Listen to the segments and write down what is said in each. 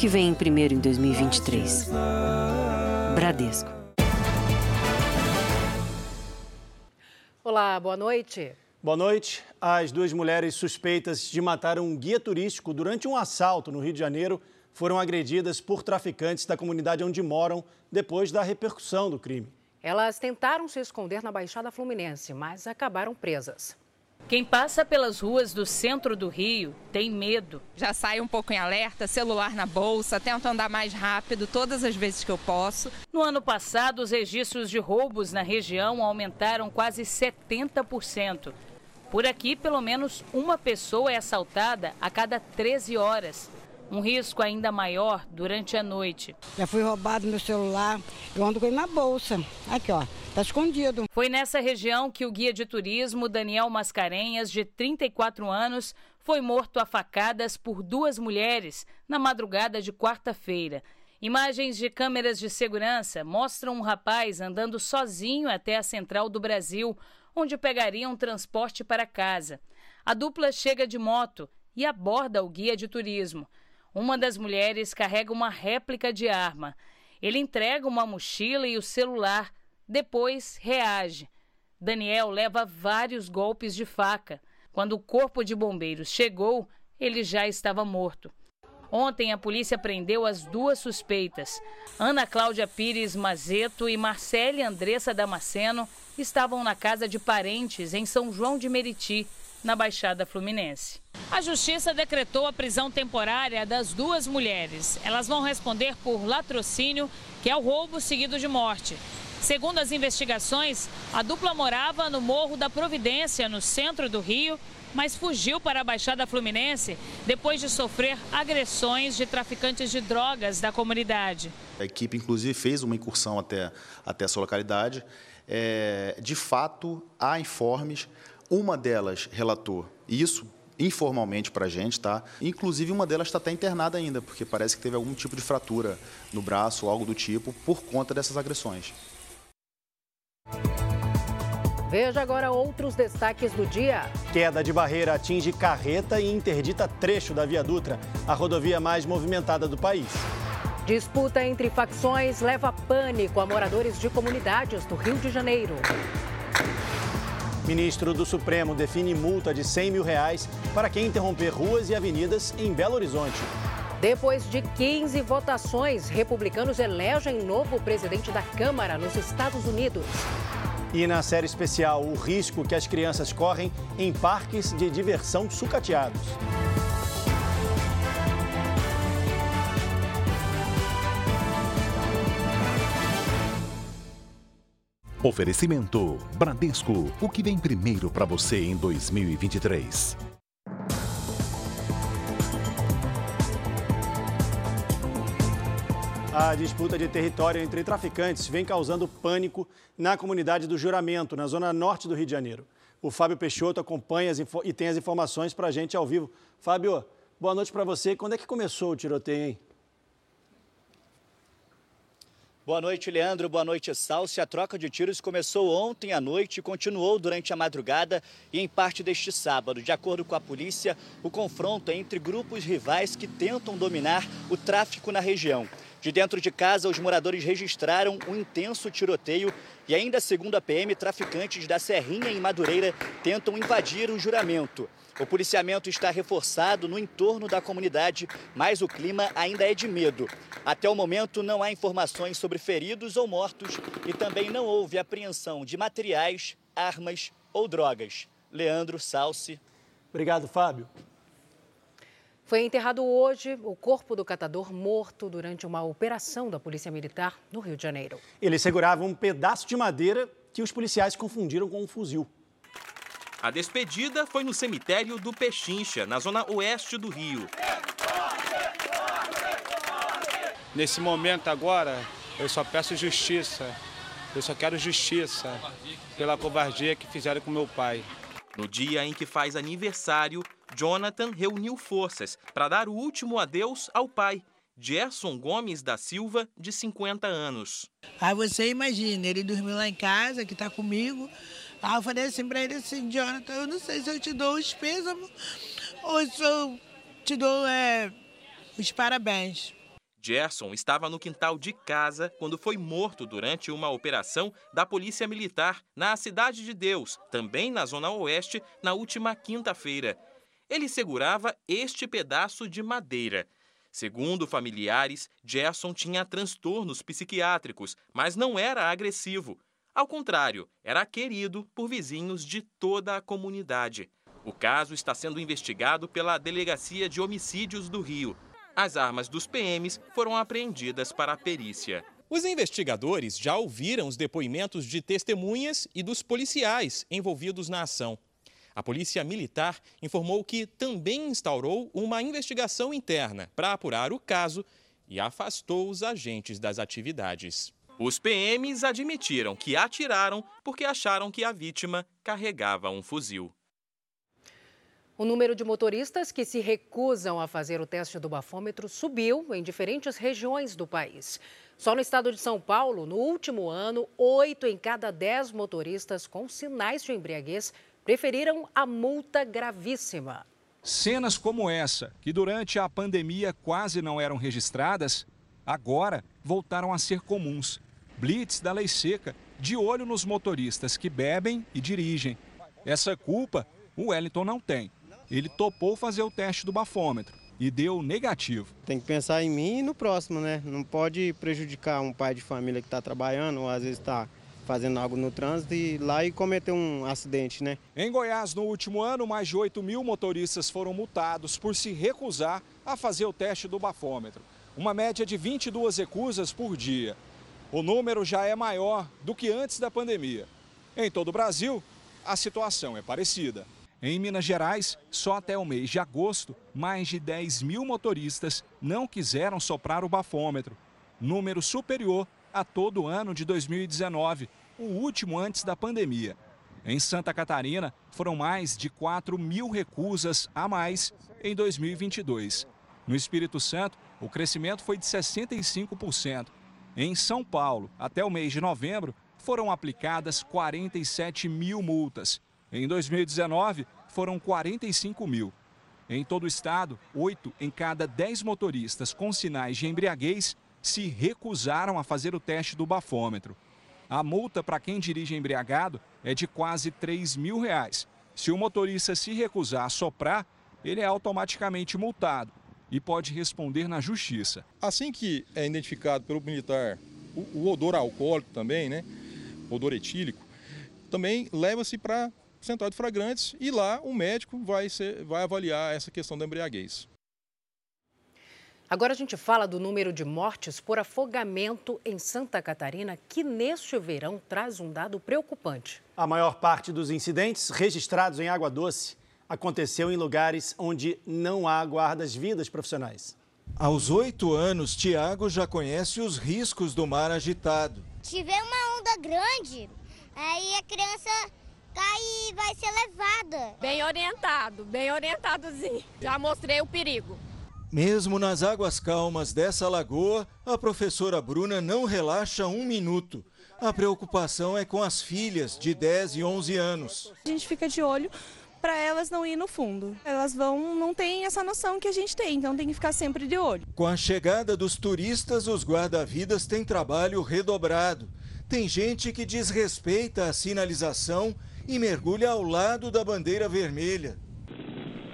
que vem primeiro em 2023. Bradesco. Olá, boa noite. Boa noite. As duas mulheres suspeitas de matar um guia turístico durante um assalto no Rio de Janeiro foram agredidas por traficantes da comunidade onde moram depois da repercussão do crime. Elas tentaram se esconder na Baixada Fluminense, mas acabaram presas. Quem passa pelas ruas do centro do Rio tem medo. Já sai um pouco em alerta, celular na bolsa, tento andar mais rápido todas as vezes que eu posso. No ano passado, os registros de roubos na região aumentaram quase 70%. Por aqui, pelo menos uma pessoa é assaltada a cada 13 horas. Um risco ainda maior durante a noite. Já fui roubado meu celular, eu ando com ele na bolsa. Aqui, ó, tá escondido. Foi nessa região que o guia de turismo Daniel Mascarenhas, de 34 anos, foi morto a facadas por duas mulheres na madrugada de quarta-feira. Imagens de câmeras de segurança mostram um rapaz andando sozinho até a Central do Brasil, onde pegaria um transporte para casa. A dupla chega de moto e aborda o guia de turismo. Uma das mulheres carrega uma réplica de arma. Ele entrega uma mochila e o celular, depois reage. Daniel leva vários golpes de faca. Quando o corpo de bombeiros chegou, ele já estava morto. Ontem, a polícia prendeu as duas suspeitas. Ana Cláudia Pires Mazeto e Marcele Andressa Damasceno estavam na casa de parentes em São João de Meriti, na Baixada Fluminense. A justiça decretou a prisão temporária das duas mulheres. Elas vão responder por latrocínio, que é o roubo seguido de morte. Segundo as investigações, a dupla morava no Morro da Providência, no centro do Rio, mas fugiu para a Baixada Fluminense depois de sofrer agressões de traficantes de drogas da comunidade. A equipe, inclusive, fez uma incursão até, até essa localidade. É, de fato, há informes uma delas relatou isso informalmente para a gente, tá? Inclusive uma delas está até internada ainda, porque parece que teve algum tipo de fratura no braço ou algo do tipo por conta dessas agressões. Veja agora outros destaques do dia. Queda de barreira atinge carreta e interdita trecho da Via Dutra, a rodovia mais movimentada do país. Disputa entre facções leva pânico a moradores de comunidades do Rio de Janeiro. Ministro do Supremo define multa de 100 mil reais para quem interromper ruas e avenidas em Belo Horizonte. Depois de 15 votações, republicanos elegem novo presidente da Câmara nos Estados Unidos. E na série especial, o risco que as crianças correm em parques de diversão sucateados. Oferecimento Bradesco, o que vem primeiro para você em 2023. A disputa de território entre traficantes vem causando pânico na comunidade do Juramento, na zona norte do Rio de Janeiro. O Fábio Peixoto acompanha e tem as informações para a gente ao vivo. Fábio, boa noite para você. Quando é que começou o tiroteio, hein? Boa noite, Leandro. Boa noite, Salsi. A troca de tiros começou ontem à noite e continuou durante a madrugada e em parte deste sábado. De acordo com a polícia, o confronto é entre grupos rivais que tentam dominar o tráfico na região. De dentro de casa, os moradores registraram um intenso tiroteio e ainda segundo a PM, traficantes da Serrinha em Madureira tentam invadir o juramento. O policiamento está reforçado no entorno da comunidade, mas o clima ainda é de medo. Até o momento, não há informações sobre feridos ou mortos e também não houve apreensão de materiais, armas ou drogas. Leandro Salsi. Obrigado, Fábio. Foi enterrado hoje o corpo do catador morto durante uma operação da Polícia Militar no Rio de Janeiro. Ele segurava um pedaço de madeira que os policiais confundiram com um fuzil. A despedida foi no cemitério do Pechincha, na zona oeste do Rio. Nesse momento agora, eu só peço justiça. Eu só quero justiça pela covardia que fizeram com meu pai. No dia em que faz aniversário, Jonathan reuniu forças para dar o último adeus ao pai, Gerson Gomes da Silva, de 50 anos. Aí você imagina, ele dormiu lá em casa, que está comigo. Aí eu falei assim para ele assim, Jonathan, eu não sei se eu te dou os pêsames ou se eu te dou é, os parabéns. Gerson estava no quintal de casa quando foi morto durante uma operação da Polícia Militar na Cidade de Deus, também na Zona Oeste, na última quinta-feira. Ele segurava este pedaço de madeira. Segundo familiares, Gerson tinha transtornos psiquiátricos, mas não era agressivo. Ao contrário, era querido por vizinhos de toda a comunidade. O caso está sendo investigado pela Delegacia de Homicídios do Rio. As armas dos PMs foram apreendidas para a perícia. Os investigadores já ouviram os depoimentos de testemunhas e dos policiais envolvidos na ação. A Polícia Militar informou que também instaurou uma investigação interna para apurar o caso e afastou os agentes das atividades. Os PMs admitiram que atiraram porque acharam que a vítima carregava um fuzil. O número de motoristas que se recusam a fazer o teste do bafômetro subiu em diferentes regiões do país. Só no estado de São Paulo, no último ano, oito em cada dez motoristas com sinais de embriaguez preferiram a multa gravíssima. Cenas como essa, que durante a pandemia quase não eram registradas, agora voltaram a ser comuns. Blitz da lei seca, de olho nos motoristas que bebem e dirigem. Essa culpa o Wellington não tem. Ele topou fazer o teste do bafômetro e deu negativo. Tem que pensar em mim e no próximo, né? Não pode prejudicar um pai de família que está trabalhando ou às vezes está fazendo algo no trânsito e lá e cometer um acidente, né? Em Goiás, no último ano, mais de 8 mil motoristas foram multados por se recusar a fazer o teste do bafômetro. Uma média de 22 recusas por dia. O número já é maior do que antes da pandemia. Em todo o Brasil, a situação é parecida. Em Minas Gerais, só até o mês de agosto, mais de 10 mil motoristas não quiseram soprar o bafômetro, número superior a todo o ano de 2019, o último antes da pandemia. Em Santa Catarina, foram mais de 4 mil recusas a mais em 2022. No Espírito Santo, o crescimento foi de 65%. Em São Paulo, até o mês de novembro, foram aplicadas 47 mil multas. Em 2019, foram 45 mil. Em todo o estado, 8 em cada 10 motoristas com sinais de embriaguez se recusaram a fazer o teste do bafômetro. A multa para quem dirige embriagado é de quase 3 mil reais. Se o motorista se recusar a soprar, ele é automaticamente multado e pode responder na justiça. Assim que é identificado pelo militar o, o odor alcoólico também, né, odor etílico, também leva-se para central de flagrantes e lá o médico vai, ser, vai avaliar essa questão da embriaguez. Agora a gente fala do número de mortes por afogamento em Santa Catarina, que neste verão traz um dado preocupante. A maior parte dos incidentes registrados em Água Doce aconteceu em lugares onde não há guardas-vidas profissionais. Aos oito anos, Tiago já conhece os riscos do mar agitado. Tiver uma onda grande, aí a criança cai e vai ser levada. Bem orientado, bem orientadozinho. Já mostrei o perigo. Mesmo nas águas calmas dessa lagoa, a professora Bruna não relaxa um minuto. A preocupação é com as filhas de 10 e 11 anos. A gente fica de olho para elas não ir no fundo. Elas vão, não têm essa noção que a gente tem, então tem que ficar sempre de olho. Com a chegada dos turistas, os guarda-vidas têm trabalho redobrado. Tem gente que desrespeita a sinalização e mergulha ao lado da bandeira vermelha.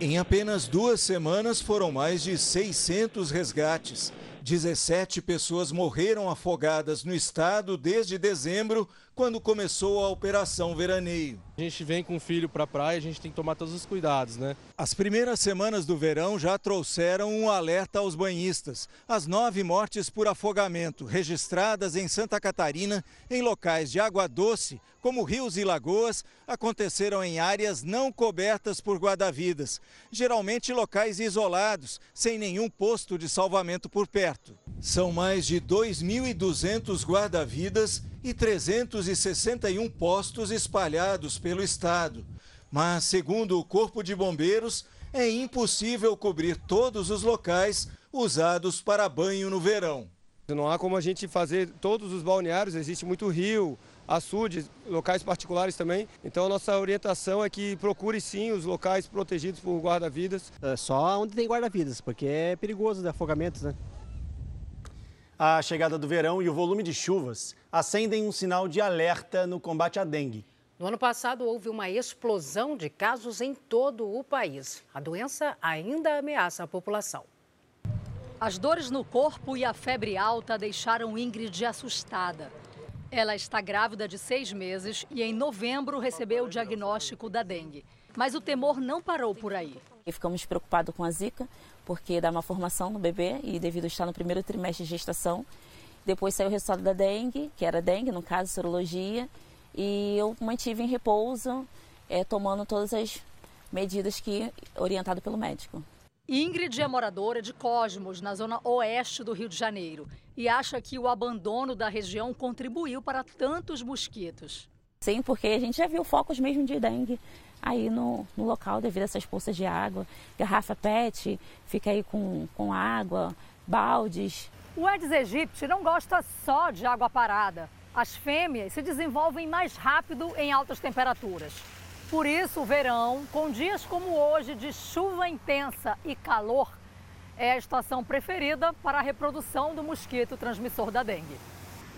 Em apenas duas semanas foram mais de 600 resgates. 17 pessoas morreram afogadas no estado desde dezembro, quando começou a Operação Veraneio. A gente vem com o filho para a praia, a gente tem que tomar todos os cuidados, né? As primeiras semanas do verão já trouxeram um alerta aos banhistas. As nove mortes por afogamento registradas em Santa Catarina, em locais de água doce, como rios e lagoas, aconteceram em áreas não cobertas por guarda-vidas, geralmente locais isolados, sem nenhum posto de salvamento por perto. São mais de 2.200 guarda-vidas e 361 postos espalhados pelo estado. Mas, segundo o Corpo de Bombeiros, é impossível cobrir todos os locais usados para banho no verão. Não há como a gente fazer todos os balneários, existe muito rio, açudes, locais particulares também. Então a nossa orientação é que procure sim os locais protegidos por guarda-vidas. É só onde tem guarda-vidas, porque é perigoso de afogamentos, né? A chegada do verão e o volume de chuvas acendem um sinal de alerta no combate à dengue. No ano passado, houve uma explosão de casos em todo o país. A doença ainda ameaça a população. As dores no corpo e a febre alta deixaram Ingrid assustada. Ela está grávida de seis meses e em novembro recebeu o diagnóstico da dengue. Mas o temor não parou por aí. E ficamos preocupados com a zika, porque dá uma formação no bebê e devido a estar no primeiro trimestre de gestação. Depois saiu o resultado da dengue, que era dengue, no caso, sorologia. E eu mantive em repouso, é, tomando todas as medidas que orientado pelo médico. Ingrid é moradora de Cosmos, na zona oeste do Rio de Janeiro, e acha que o abandono da região contribuiu para tantos mosquitos. Sim, porque a gente já viu focos mesmo de dengue aí no, no local devido a essas poças de água. Garrafa PET, fica aí com, com água, baldes. O Aedes aegypti não gosta só de água parada. As fêmeas se desenvolvem mais rápido em altas temperaturas. Por isso, o verão, com dias como hoje de chuva intensa e calor, é a estação preferida para a reprodução do mosquito transmissor da dengue.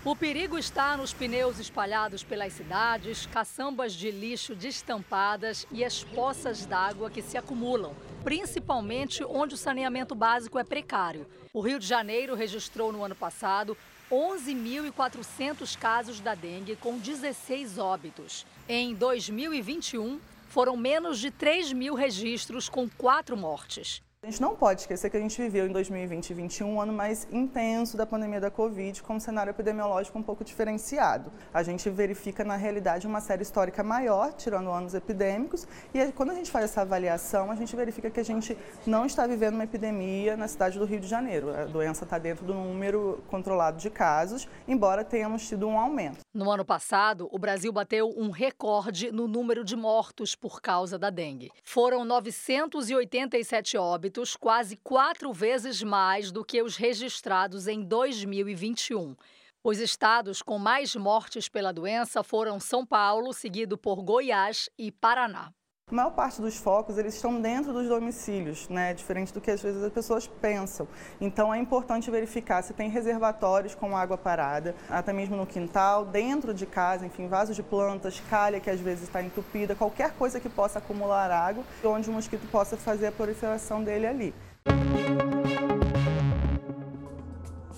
O perigo está nos pneus espalhados pelas cidades, caçambas de lixo destampadas e as poças d'água que se acumulam, principalmente onde o saneamento básico é precário. O Rio de Janeiro registrou no ano passado 11.400 casos da dengue, com 16 óbitos. Em 2021, foram menos de 3 mil registros, com quatro mortes. A gente não pode esquecer que a gente viveu em 2020 e 2021 um ano mais intenso da pandemia da Covid, com um cenário epidemiológico um pouco diferenciado. A gente verifica, na realidade, uma série histórica maior, tirando anos epidêmicos, e quando a gente faz essa avaliação, a gente verifica que a gente não está vivendo uma epidemia na cidade do Rio de Janeiro. A doença está dentro do número controlado de casos, embora tenhamos tido um aumento. No ano passado, o Brasil bateu um recorde no número de mortos por causa da dengue. Foram 987 óbitos óbitos, quase quatro vezes mais do que os registrados em 2021. Os estados com mais mortes pela doença foram São Paulo, seguido por Goiás e Paraná. A maior parte dos focos eles estão dentro dos domicílios, né? diferente do que às vezes as pessoas pensam. Então é importante verificar se tem reservatórios com água parada, até mesmo no quintal, dentro de casa, enfim, vasos de plantas, calha que às vezes está entupida, qualquer coisa que possa acumular água, onde o mosquito possa fazer a proliferação dele ali.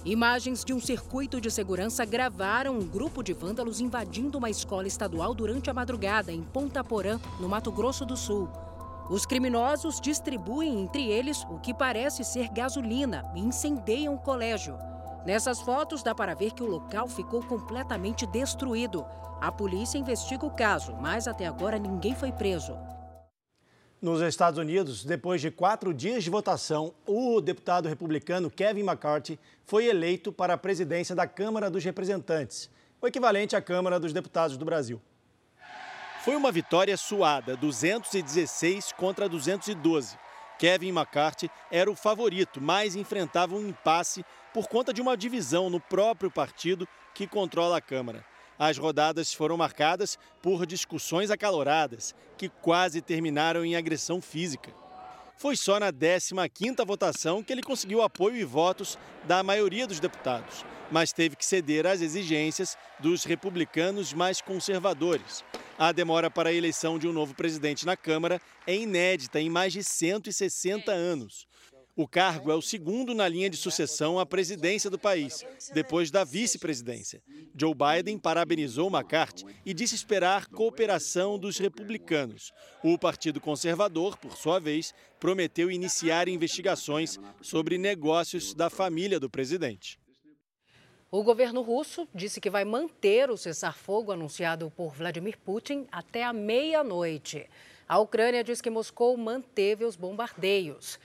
Imagens de um circuito de segurança gravaram um grupo de vândalos invadindo uma escola estadual durante a madrugada em Ponta Porã, no Mato Grosso do Sul. Os criminosos distribuem entre eles o que parece ser gasolina e incendeiam o colégio. Nessas fotos dá para ver que o local ficou completamente destruído. A polícia investiga o caso, mas até agora ninguém foi preso. Nos Estados Unidos, depois de quatro dias de votação, o deputado republicano Kevin McCarthy foi eleito para a presidência da Câmara dos Representantes, o equivalente à Câmara dos Deputados do Brasil. Foi uma vitória suada, 216 contra 212. Kevin McCarthy era o favorito, mas enfrentava um impasse por conta de uma divisão no próprio partido que controla a Câmara. As rodadas foram marcadas por discussões acaloradas, que quase terminaram em agressão física. Foi só na 15ª votação que ele conseguiu apoio e votos da maioria dos deputados, mas teve que ceder às exigências dos republicanos mais conservadores. A demora para a eleição de um novo presidente na Câmara é inédita em mais de 160 anos. O cargo é o segundo na linha de sucessão à presidência do país, depois da vice-presidência. Joe Biden parabenizou McCarthy e disse esperar cooperação dos republicanos. O Partido Conservador, por sua vez, prometeu iniciar investigações sobre negócios da família do presidente. O governo russo disse que vai manter o cessar-fogo anunciado por Vladimir Putin até a meia-noite. A Ucrânia diz que Moscou manteve os bombardeios.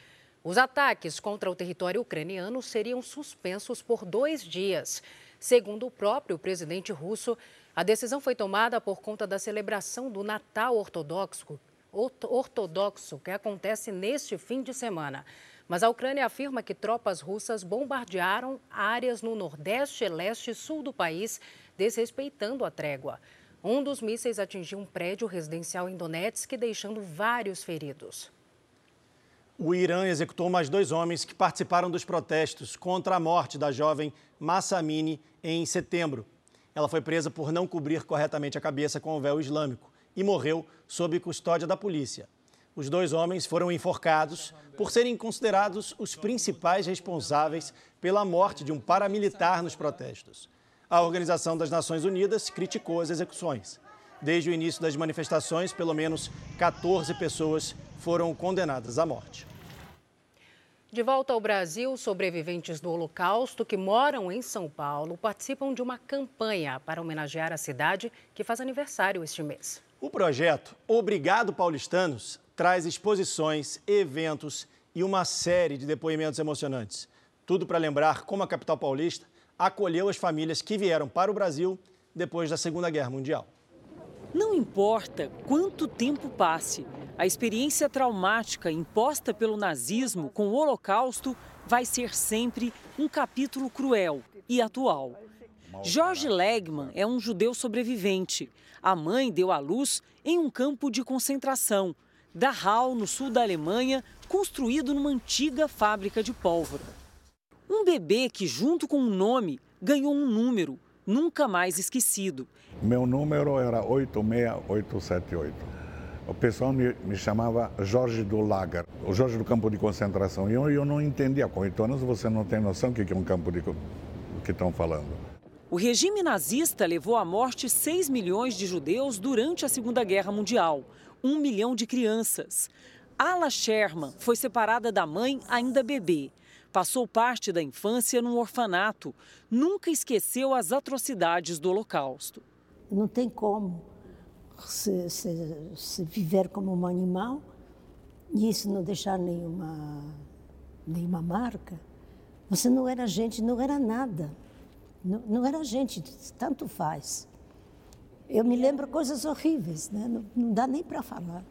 Os ataques contra o território ucraniano seriam suspensos por dois dias. Segundo o próprio presidente russo, a decisão foi tomada por conta da celebração do Natal Ortodoxo, ortodoxo que acontece neste fim de semana. Mas a Ucrânia afirma que tropas russas bombardearam áreas no nordeste, leste e sul do país, desrespeitando a trégua. Um dos mísseis atingiu um prédio residencial em Donetsk, deixando vários feridos. O Irã executou mais dois homens que participaram dos protestos contra a morte da jovem Massa Amini em setembro. Ela foi presa por não cobrir corretamente a cabeça com o véu islâmico e morreu sob custódia da polícia. Os dois homens foram enforcados por serem considerados os principais responsáveis pela morte de um paramilitar nos protestos. A Organização das Nações Unidas criticou as execuções. Desde o início das manifestações, pelo menos 14 pessoas foram condenadas à morte. De volta ao Brasil, sobreviventes do Holocausto que moram em São Paulo participam de uma campanha para homenagear a cidade que faz aniversário este mês. O projeto Obrigado Paulistanos traz exposições, eventos e uma série de depoimentos emocionantes. Tudo para lembrar como a capital paulista acolheu as famílias que vieram para o Brasil depois da Segunda Guerra Mundial. Não importa quanto tempo passe, a experiência traumática imposta pelo nazismo com o Holocausto vai ser sempre um capítulo cruel e atual. Jorge Legman é um judeu sobrevivente. A mãe deu à luz em um campo de concentração, Dachau, no sul da Alemanha, construído numa antiga fábrica de pólvora. Um bebê que, junto com um nome, ganhou um número, nunca mais esquecido. Meu número era 86878. O pessoal me, me, chamava Jorge do Lager, o Jorge do campo de concentração. E eu, eu não entendia. Com oito anos você não tem noção do que é um campo de que estão falando. O regime nazista levou à morte 6 milhões de judeus durante a Segunda Guerra Mundial, um milhão de crianças. Ala Sherman foi separada da mãe ainda bebê. Passou parte da infância num orfanato. Nunca esqueceu as atrocidades do Holocausto. Não tem como se, se, se viver como um animal e isso não deixar nenhuma, nenhuma marca. Você não era gente, não era nada. Não, não era gente, tanto faz. Eu me lembro coisas horríveis, né? não, não dá nem para falar.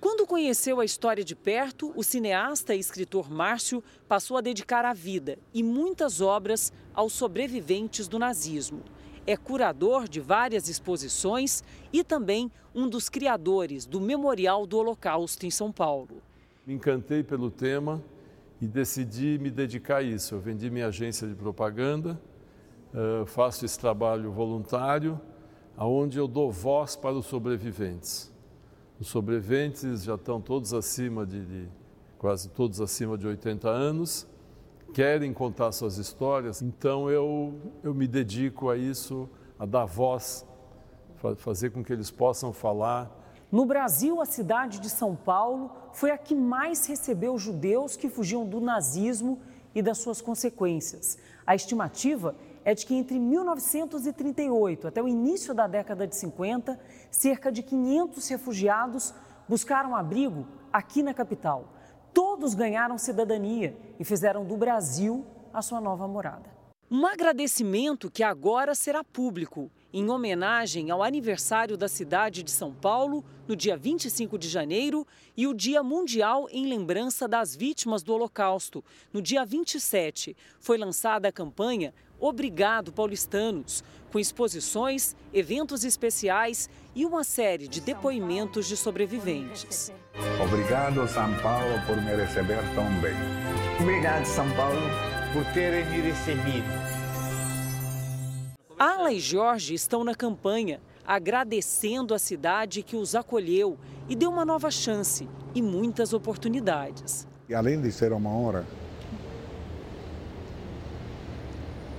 Quando conheceu a história de perto, o cineasta e escritor Márcio passou a dedicar a vida e muitas obras aos sobreviventes do nazismo. É curador de várias exposições e também um dos criadores do Memorial do Holocausto em São Paulo. Me encantei pelo tema e decidi me dedicar a isso. Eu vendi minha agência de propaganda, eh, faço esse trabalho voluntário, onde eu dou voz para os sobreviventes. Os sobreviventes já estão todos acima de, de, quase todos acima de 80 anos, querem contar suas histórias, então eu, eu me dedico a isso, a dar voz, fazer com que eles possam falar. No Brasil, a cidade de São Paulo foi a que mais recebeu judeus que fugiam do nazismo e das suas consequências. A estimativa é de que entre 1938 até o início da década de 50, cerca de 500 refugiados buscaram abrigo aqui na capital. Todos ganharam cidadania e fizeram do Brasil a sua nova morada. Um agradecimento que agora será público, em homenagem ao aniversário da cidade de São Paulo, no dia 25 de janeiro, e o Dia Mundial em lembrança das vítimas do Holocausto, no dia 27. Foi lançada a campanha Obrigado Paulistanos, com exposições, eventos especiais e uma série de depoimentos de sobreviventes. Obrigado, São Paulo, por me receber tão bem. Obrigado, São Paulo, por terem me recebido. Ala e Jorge estão na campanha, agradecendo a cidade que os acolheu e deu uma nova chance e muitas oportunidades. E além de ser uma honra,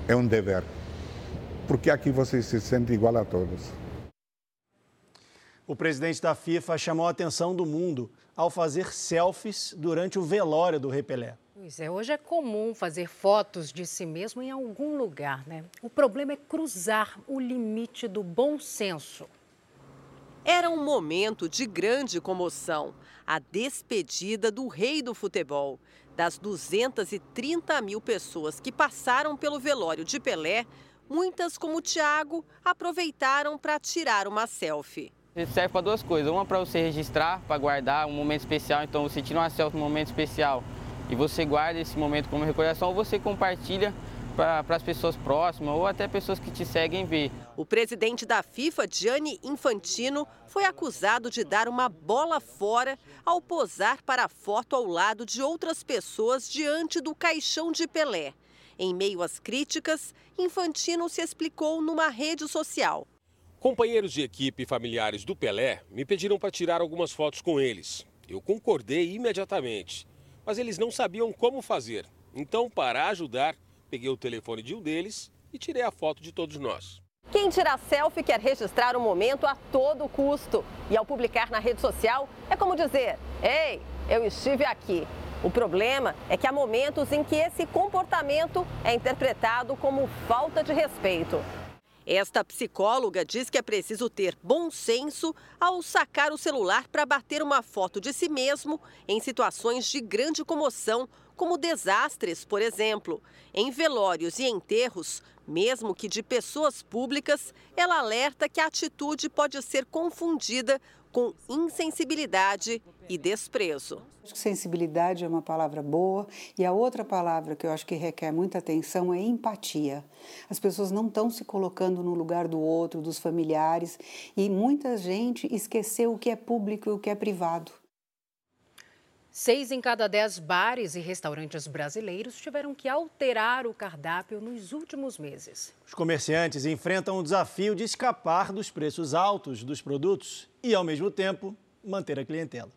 é um dever, porque aqui você se sente igual a todos. O presidente da FIFA chamou a atenção do mundo ao fazer selfies durante o velório do Rei Pelé. Pois é, hoje é comum fazer fotos de si mesmo em algum lugar, né? O problema é cruzar o limite do bom senso. Era um momento de grande comoção, a despedida do rei do futebol. Das 230 mil pessoas que passaram pelo velório de Pelé, muitas, como o Tiago, aproveitaram para tirar uma selfie. Ele serve para duas coisas. Uma para você registrar, para guardar um momento especial. Então você tira uma selfie num momento especial e você guarda esse momento como recordação ou você compartilha para as pessoas próximas ou até pessoas que te seguem ver. O presidente da FIFA, Gianni Infantino, foi acusado de dar uma bola fora ao posar para a foto ao lado de outras pessoas diante do caixão de Pelé. Em meio às críticas, Infantino se explicou numa rede social. Companheiros de equipe e familiares do Pelé me pediram para tirar algumas fotos com eles. Eu concordei imediatamente, mas eles não sabiam como fazer. Então, para ajudar, peguei o telefone de um deles e tirei a foto de todos nós. Quem tira selfie quer registrar o momento a todo custo. E ao publicar na rede social, é como dizer: Ei, eu estive aqui. O problema é que há momentos em que esse comportamento é interpretado como falta de respeito. Esta psicóloga diz que é preciso ter bom senso ao sacar o celular para bater uma foto de si mesmo em situações de grande comoção, como desastres, por exemplo. Em velórios e enterros, mesmo que de pessoas públicas, ela alerta que a atitude pode ser confundida com insensibilidade e desprezo. Acho que sensibilidade é uma palavra boa e a outra palavra que eu acho que requer muita atenção é empatia. As pessoas não estão se colocando no lugar do outro, dos familiares e muita gente esqueceu o que é público e o que é privado. Seis em cada dez bares e restaurantes brasileiros tiveram que alterar o cardápio nos últimos meses. Os comerciantes enfrentam o desafio de escapar dos preços altos dos produtos e, ao mesmo tempo, manter a clientela.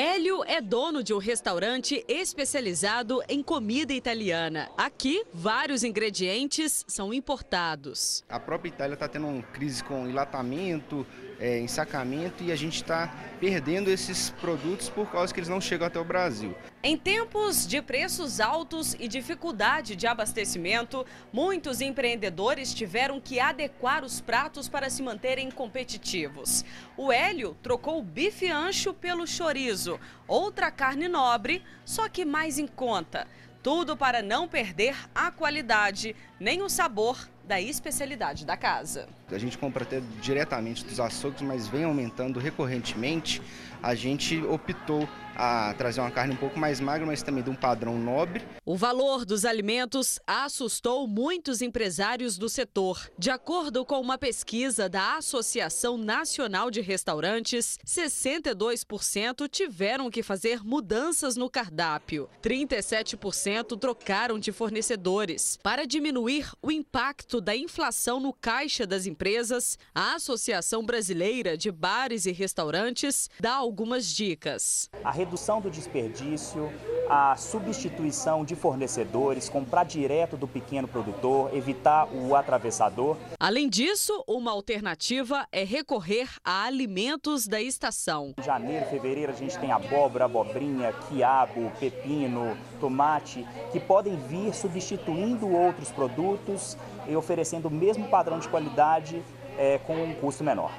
Hélio é dono de um restaurante especializado em comida italiana. Aqui, vários ingredientes são importados. A própria Itália está tendo uma crise com enlatamento, é, ensacamento e a gente está perdendo esses produtos por causa que eles não chegam até o Brasil. Em tempos de preços altos e dificuldade de abastecimento, muitos empreendedores tiveram que adequar os pratos para se manterem competitivos. O Hélio trocou o bife ancho pelo chorizo, outra carne nobre, só que mais em conta. Tudo para não perder a qualidade nem o sabor da especialidade da casa. A gente compra até diretamente dos açougues, mas vem aumentando recorrentemente. A gente optou a trazer uma carne um pouco mais magra, mas também de um padrão nobre. O valor dos alimentos assustou muitos empresários do setor. De acordo com uma pesquisa da Associação Nacional de Restaurantes, 62% tiveram que fazer mudanças no cardápio. 37% trocaram de fornecedores. Para diminuir o impacto da inflação no caixa das empresas, a Associação Brasileira de Bares e Restaurantes dá algumas dicas. A redução do desperdício, a substituição de fornecedores, comprar direto do pequeno produtor, evitar o atravessador. Além disso, uma alternativa é recorrer a alimentos da estação. Em janeiro, fevereiro, a gente tem abóbora, abobrinha, quiabo, pepino, tomate, que podem vir substituindo outros produtos e oferecendo o mesmo padrão de qualidade é, com um custo menor.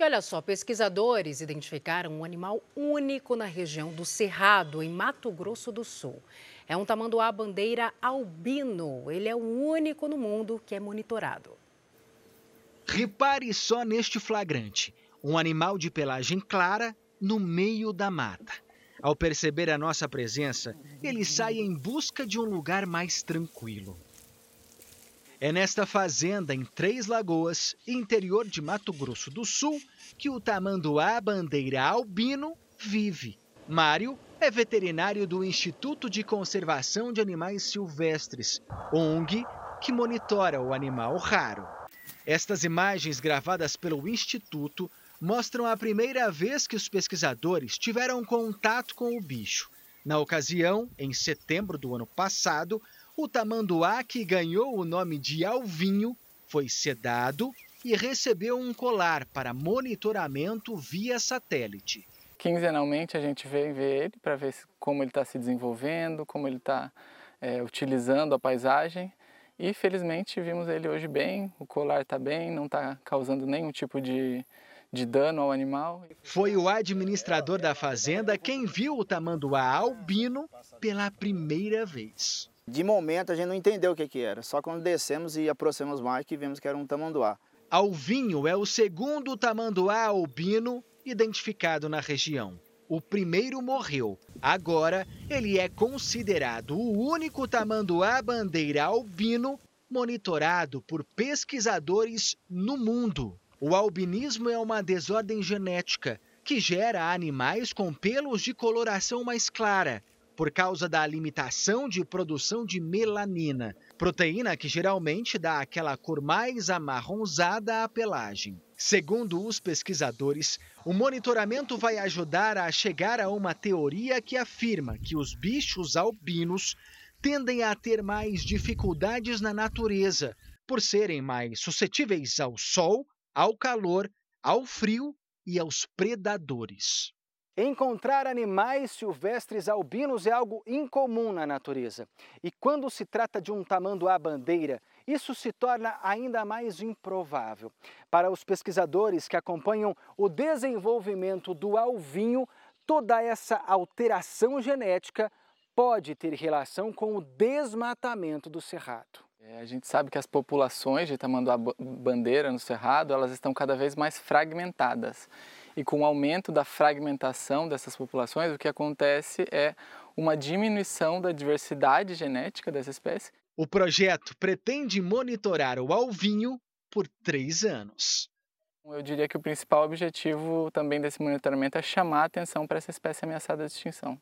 E olha só, pesquisadores identificaram um animal único na região do Cerrado, em Mato Grosso do Sul. É um tamanduá bandeira albino. Ele é o único no mundo que é monitorado. Repare só neste flagrante: um animal de pelagem clara no meio da mata. Ao perceber a nossa presença, ele sai em busca de um lugar mais tranquilo. É nesta fazenda em Três Lagoas, interior de Mato Grosso do Sul, que o tamanduá bandeira albino vive. Mário é veterinário do Instituto de Conservação de Animais Silvestres, ONG, que monitora o animal raro. Estas imagens gravadas pelo Instituto mostram a primeira vez que os pesquisadores tiveram contato com o bicho. Na ocasião, em setembro do ano passado, o tamanduá, que ganhou o nome de alvinho, foi sedado e recebeu um colar para monitoramento via satélite. Quinzenalmente a gente vem ver ele para ver como ele está se desenvolvendo, como ele está é, utilizando a paisagem. E felizmente vimos ele hoje bem, o colar está bem, não está causando nenhum tipo de, de dano ao animal. Foi o administrador da fazenda quem viu o tamanduá albino pela primeira vez. De momento a gente não entendeu o que, que era, só quando descemos e aproximamos mais que vimos que era um tamanduá. Alvinho é o segundo tamanduá albino identificado na região. o primeiro morreu. Agora, ele é considerado o único tamanduá-bandeira albino monitorado por pesquisadores no mundo. O albinismo é uma desordem genética que gera animais com pelos de coloração mais clara, por causa da limitação de produção de melanina, proteína que geralmente dá aquela cor mais amarronzada à pelagem. Segundo os pesquisadores, o monitoramento vai ajudar a chegar a uma teoria que afirma que os bichos albinos tendem a ter mais dificuldades na natureza, por serem mais suscetíveis ao sol, ao calor, ao frio e aos predadores. Encontrar animais silvestres albinos é algo incomum na natureza. E quando se trata de um tamanduá-bandeira, isso se torna ainda mais improvável. Para os pesquisadores que acompanham o desenvolvimento do alvinho, toda essa alteração genética pode ter relação com o desmatamento do cerrado. É, a gente sabe que as populações de tamanduá-bandeira no cerrado, elas estão cada vez mais fragmentadas. E com o aumento da fragmentação dessas populações, o que acontece é uma diminuição da diversidade genética dessa espécie. O projeto pretende monitorar o alvinho por três anos. Eu diria que o principal objetivo também desse monitoramento é chamar a atenção para essa espécie ameaçada de extinção.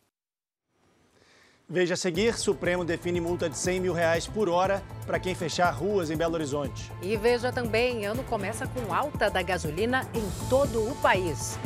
Veja a seguir, Supremo define multa de 100 mil reais por hora para quem fechar ruas em Belo Horizonte. E veja também, ano começa com alta da gasolina em todo o país.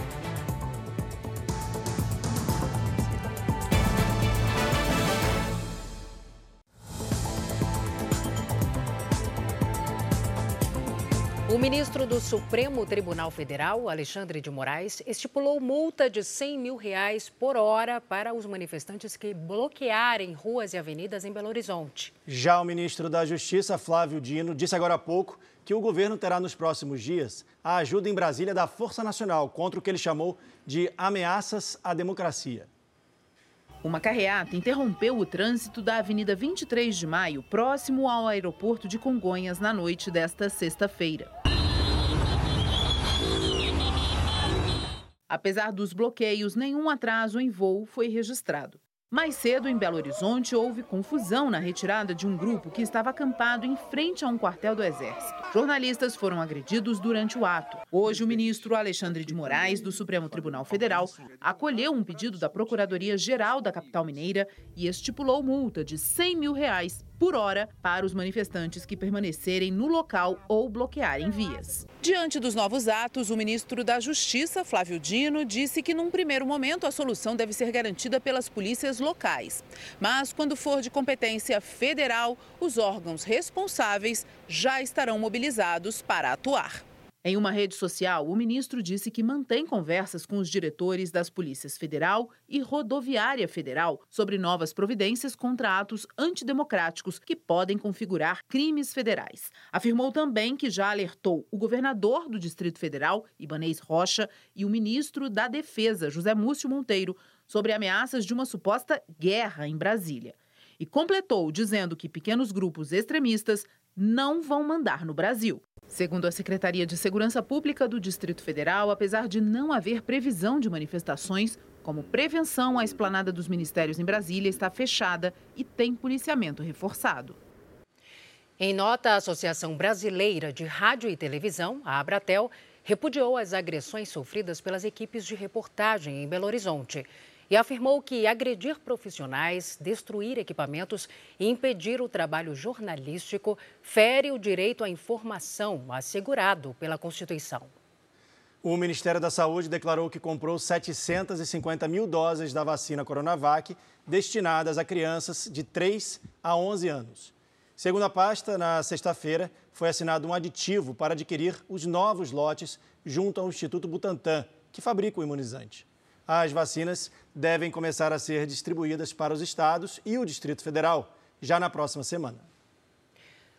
O ministro do Supremo Tribunal Federal, Alexandre de Moraes, estipulou multa de 100 mil reais por hora para os manifestantes que bloquearem ruas e avenidas em Belo Horizonte. Já o ministro da Justiça, Flávio Dino, disse agora há pouco que o governo terá nos próximos dias a ajuda em Brasília da Força Nacional contra o que ele chamou de ameaças à democracia. Uma carreata interrompeu o trânsito da Avenida 23 de Maio, próximo ao aeroporto de Congonhas, na noite desta sexta-feira. Apesar dos bloqueios, nenhum atraso em voo foi registrado. Mais cedo, em Belo Horizonte, houve confusão na retirada de um grupo que estava acampado em frente a um quartel do Exército. Jornalistas foram agredidos durante o ato. Hoje, o ministro Alexandre de Moraes, do Supremo Tribunal Federal, acolheu um pedido da Procuradoria-Geral da capital mineira e estipulou multa de 100 mil reais por hora para os manifestantes que permanecerem no local ou bloquearem vias. Diante dos novos atos, o ministro da Justiça, Flávio Dino, disse que num primeiro momento a solução deve ser garantida pelas polícias locais. Mas quando for de competência federal, os órgãos responsáveis já estarão mobilizados para atuar. Em uma rede social, o ministro disse que mantém conversas com os diretores das Polícias Federal e Rodoviária Federal sobre novas providências contra atos antidemocráticos que podem configurar crimes federais. Afirmou também que já alertou o governador do Distrito Federal, Ibanês Rocha, e o ministro da Defesa, José Múcio Monteiro, sobre ameaças de uma suposta guerra em Brasília. E completou dizendo que pequenos grupos extremistas não vão mandar no Brasil. Segundo a Secretaria de Segurança Pública do Distrito Federal, apesar de não haver previsão de manifestações, como prevenção, a esplanada dos ministérios em Brasília está fechada e tem policiamento reforçado. Em nota, a Associação Brasileira de Rádio e Televisão, a Abratel, repudiou as agressões sofridas pelas equipes de reportagem em Belo Horizonte e afirmou que agredir profissionais, destruir equipamentos e impedir o trabalho jornalístico fere o direito à informação assegurado pela Constituição. O Ministério da Saúde declarou que comprou 750 mil doses da vacina Coronavac destinadas a crianças de 3 a 11 anos. Segundo a pasta, na sexta-feira foi assinado um aditivo para adquirir os novos lotes junto ao Instituto Butantan, que fabrica o imunizante. As vacinas devem começar a ser distribuídas para os estados e o Distrito Federal já na próxima semana.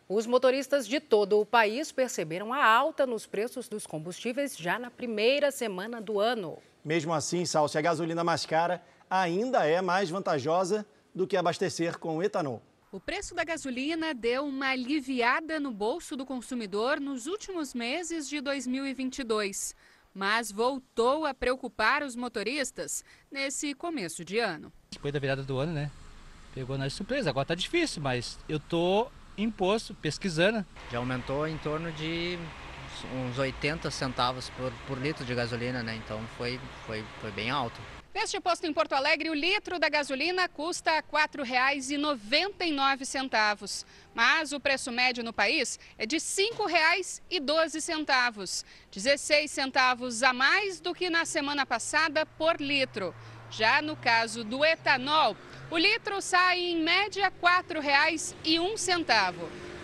Os motoristas de todo o país perceberam a alta nos preços dos combustíveis já na primeira semana do ano. Mesmo assim, Salsi, a gasolina mais cara ainda é mais vantajosa do que abastecer com etanol. O preço da gasolina deu uma aliviada no bolso do consumidor nos últimos meses de 2022. Mas voltou a preocupar os motoristas nesse começo de ano. Depois da virada do ano, né? Pegou nós de surpresa. Agora tá difícil, mas eu tô imposto, pesquisando. Já aumentou em torno de uns 80 centavos por, por litro de gasolina, né? Então foi, foi, foi bem alto. Neste posto em Porto Alegre, o litro da gasolina custa R$ 4,99. Mas o preço médio no país é de R$ 5,12, 16 centavos a mais do que na semana passada por litro. Já no caso do etanol, o litro sai em média R$ 4,01.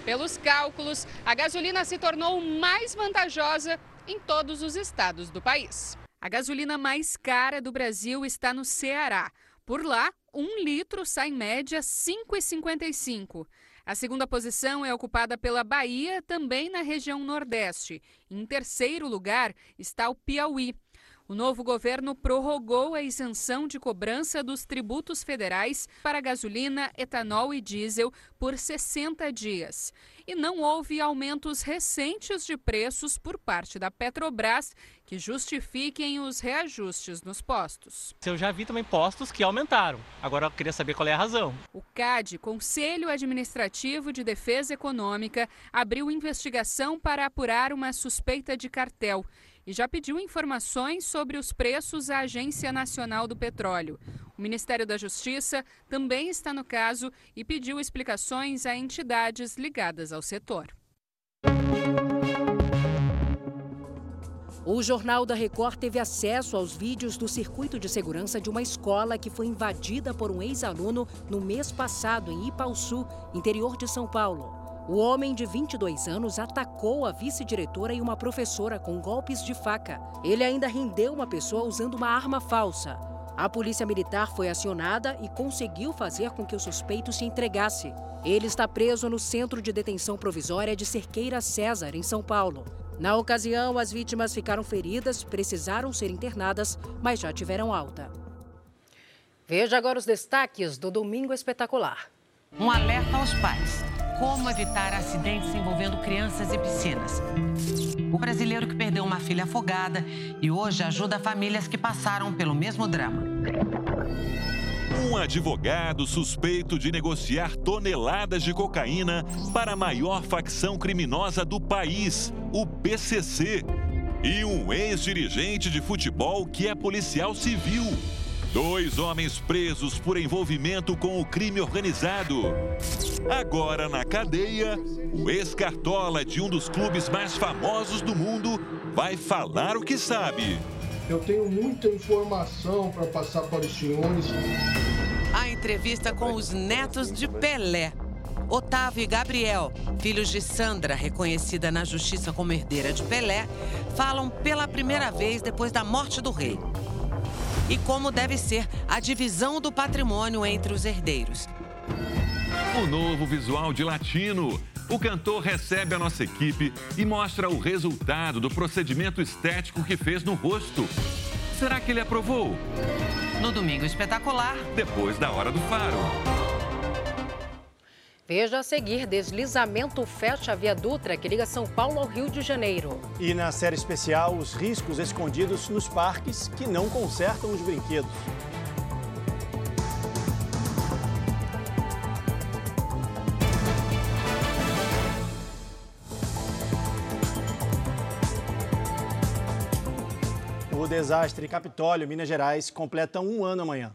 Pelos cálculos, a gasolina se tornou mais vantajosa em todos os estados do país. A gasolina mais cara do Brasil está no Ceará. Por lá, um litro sai em média R$ 5,55. A segunda posição é ocupada pela Bahia, também na região Nordeste. Em terceiro lugar está o Piauí. O novo governo prorrogou a isenção de cobrança dos tributos federais para gasolina, etanol e diesel por 60 dias. E não houve aumentos recentes de preços por parte da Petrobras que justifiquem os reajustes nos postos. Eu já vi também postos que aumentaram. Agora eu queria saber qual é a razão. O CAD, Conselho Administrativo de Defesa Econômica, abriu investigação para apurar uma suspeita de cartel e já pediu informações sobre os preços à Agência Nacional do Petróleo. O Ministério da Justiça também está no caso e pediu explicações a entidades ligadas ao setor. O Jornal da Record teve acesso aos vídeos do circuito de segurança de uma escola que foi invadida por um ex-aluno no mês passado em Ipauçu, interior de São Paulo. O homem de 22 anos atacou a vice-diretora e uma professora com golpes de faca. Ele ainda rendeu uma pessoa usando uma arma falsa. A polícia militar foi acionada e conseguiu fazer com que o suspeito se entregasse. Ele está preso no Centro de Detenção Provisória de Cerqueira César, em São Paulo. Na ocasião, as vítimas ficaram feridas, precisaram ser internadas, mas já tiveram alta. Veja agora os destaques do Domingo Espetacular. Um alerta aos pais como evitar acidentes envolvendo crianças e piscinas. O brasileiro que perdeu uma filha afogada e hoje ajuda famílias que passaram pelo mesmo drama. Um advogado suspeito de negociar toneladas de cocaína para a maior facção criminosa do país, o PCC. E um ex-dirigente de futebol que é policial civil. Dois homens presos por envolvimento com o crime organizado. Agora na cadeia, o ex-cartola de um dos clubes mais famosos do mundo vai falar o que sabe. Eu tenho muita informação para passar para os senhores. A entrevista com os netos de Pelé. Otávio e Gabriel, filhos de Sandra, reconhecida na justiça como herdeira de Pelé, falam pela primeira vez depois da morte do rei e como deve ser a divisão do patrimônio entre os herdeiros. O novo visual de Latino. O cantor recebe a nossa equipe e mostra o resultado do procedimento estético que fez no rosto. Será que ele aprovou? No Domingo Espetacular. Depois da Hora do Faro. Veja a seguir: deslizamento fecha a Via Dutra que liga São Paulo ao Rio de Janeiro. E na série especial, os riscos escondidos nos parques que não consertam os brinquedos. O desastre Capitólio, Minas Gerais, completa um ano amanhã.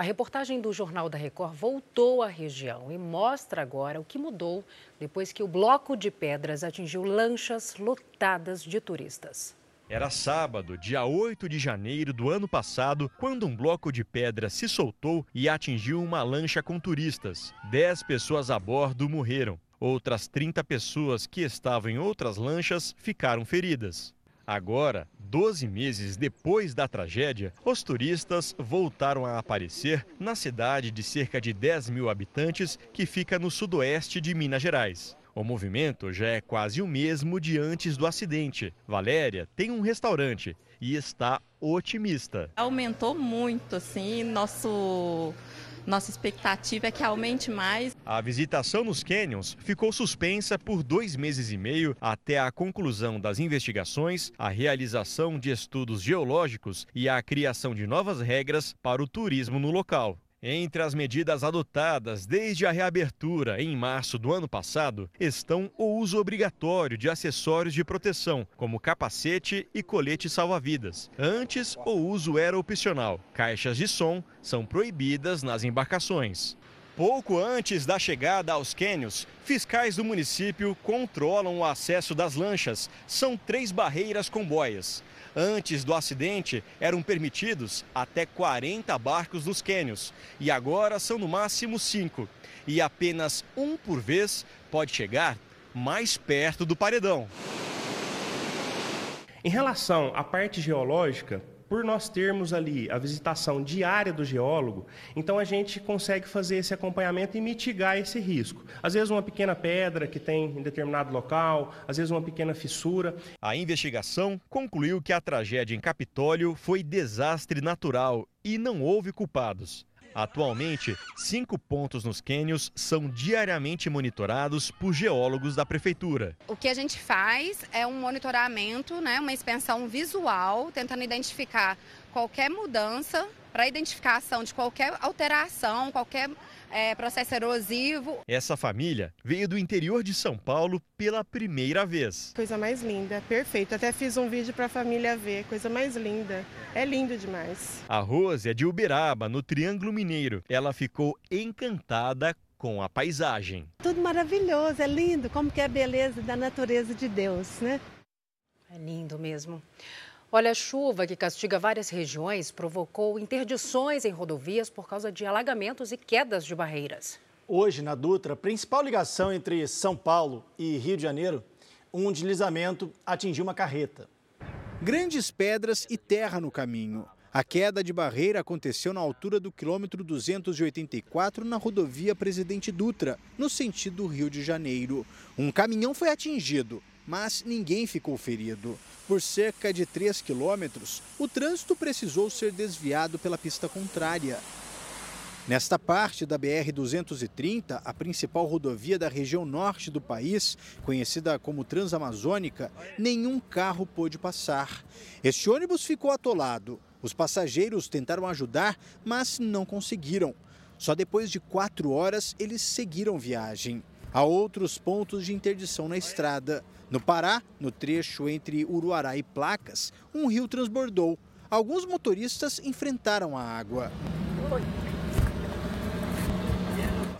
A reportagem do Jornal da Record voltou à região e mostra agora o que mudou depois que o bloco de pedras atingiu lanchas lotadas de turistas. Era sábado, dia 8 de janeiro do ano passado, quando um bloco de pedra se soltou e atingiu uma lancha com turistas. Dez pessoas a bordo morreram. Outras 30 pessoas que estavam em outras lanchas ficaram feridas. Agora, 12 meses depois da tragédia, os turistas voltaram a aparecer na cidade de cerca de 10 mil habitantes que fica no sudoeste de Minas Gerais. O movimento já é quase o mesmo de antes do acidente. Valéria tem um restaurante e está otimista. Aumentou muito, assim, nosso Nossa expectativa é que aumente mais. A visitação nos cânions ficou suspensa por dois meses e meio até a conclusão das investigações, a realização de estudos geológicos e a criação de novas regras para o turismo no local. Entre as medidas adotadas desde a reabertura em março do ano passado estão o uso obrigatório de acessórios de proteção, como capacete e colete salva-vidas. Antes, o uso era opcional. Caixas de som são proibidas nas embarcações. Pouco antes da chegada aos cânions, fiscais do município controlam o acesso das lanchas. São três barreiras com boias. Antes do acidente, eram permitidos até 40 barcos nos cânions e agora são no máximo cinco. E apenas um por vez pode chegar mais perto do paredão. Em relação à parte geológica, por nós termos ali a visitação diária do geólogo, então a gente consegue fazer esse acompanhamento e mitigar esse risco. Às vezes uma pequena pedra que tem em determinado local, às vezes uma pequena fissura. A investigação concluiu que a tragédia em Capitólio foi desastre natural e não houve culpados. Atualmente, cinco pontos nos cânions são diariamente monitorados por geólogos da prefeitura. O que a gente faz é um monitoramento, né, uma inspeção visual, tentando identificar qualquer mudança para identificação de qualquer alteração, qualquer é, processo erosivo. Essa família veio do interior de São Paulo pela primeira vez. Coisa mais linda, perfeito. Até fiz um vídeo para a família ver, coisa mais linda. É lindo demais. A Rose é de Uberaba, no Triângulo Mineiro. Ela ficou encantada com a paisagem. Tudo maravilhoso, é lindo, como que é a beleza da natureza de Deus, né? É lindo mesmo. Olha, a chuva que castiga várias regiões provocou interdições em rodovias por causa de alagamentos e quedas de barreiras. Hoje, na Dutra, principal ligação entre São Paulo e Rio de Janeiro, um deslizamento atingiu uma carreta. Grandes pedras e terra no caminho. A queda de barreira aconteceu na altura do quilômetro 284 na rodovia Presidente Dutra, no sentido Rio de Janeiro. Um caminhão foi atingido, mas ninguém ficou ferido. Por cerca de 3 quilômetros, o trânsito precisou ser desviado pela pista contrária. Nesta parte da BR-230, a principal rodovia da região norte do país, conhecida como Transamazônica, nenhum carro pôde passar. Este ônibus ficou atolado. Os passageiros tentaram ajudar, mas não conseguiram. Só depois de quatro horas eles seguiram viagem. Há outros pontos de interdição na estrada. No Pará, no trecho entre Uruará e Placas, um rio transbordou. Alguns motoristas enfrentaram a água.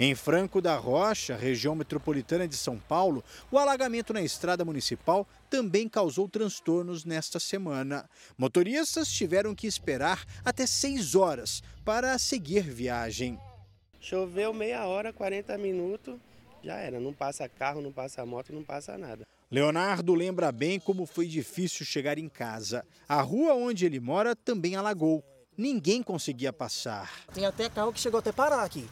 Em Franco da Rocha, região metropolitana de São Paulo, o alagamento na estrada municipal também causou transtornos nesta semana. Motoristas tiveram que esperar até seis horas para seguir viagem. Choveu meia hora, 40 minutos, já era. Não passa carro, não passa moto, não passa nada. Leonardo lembra bem como foi difícil chegar em casa. A rua onde ele mora também alagou. Ninguém conseguia passar. Tem até carro que chegou até parar aqui,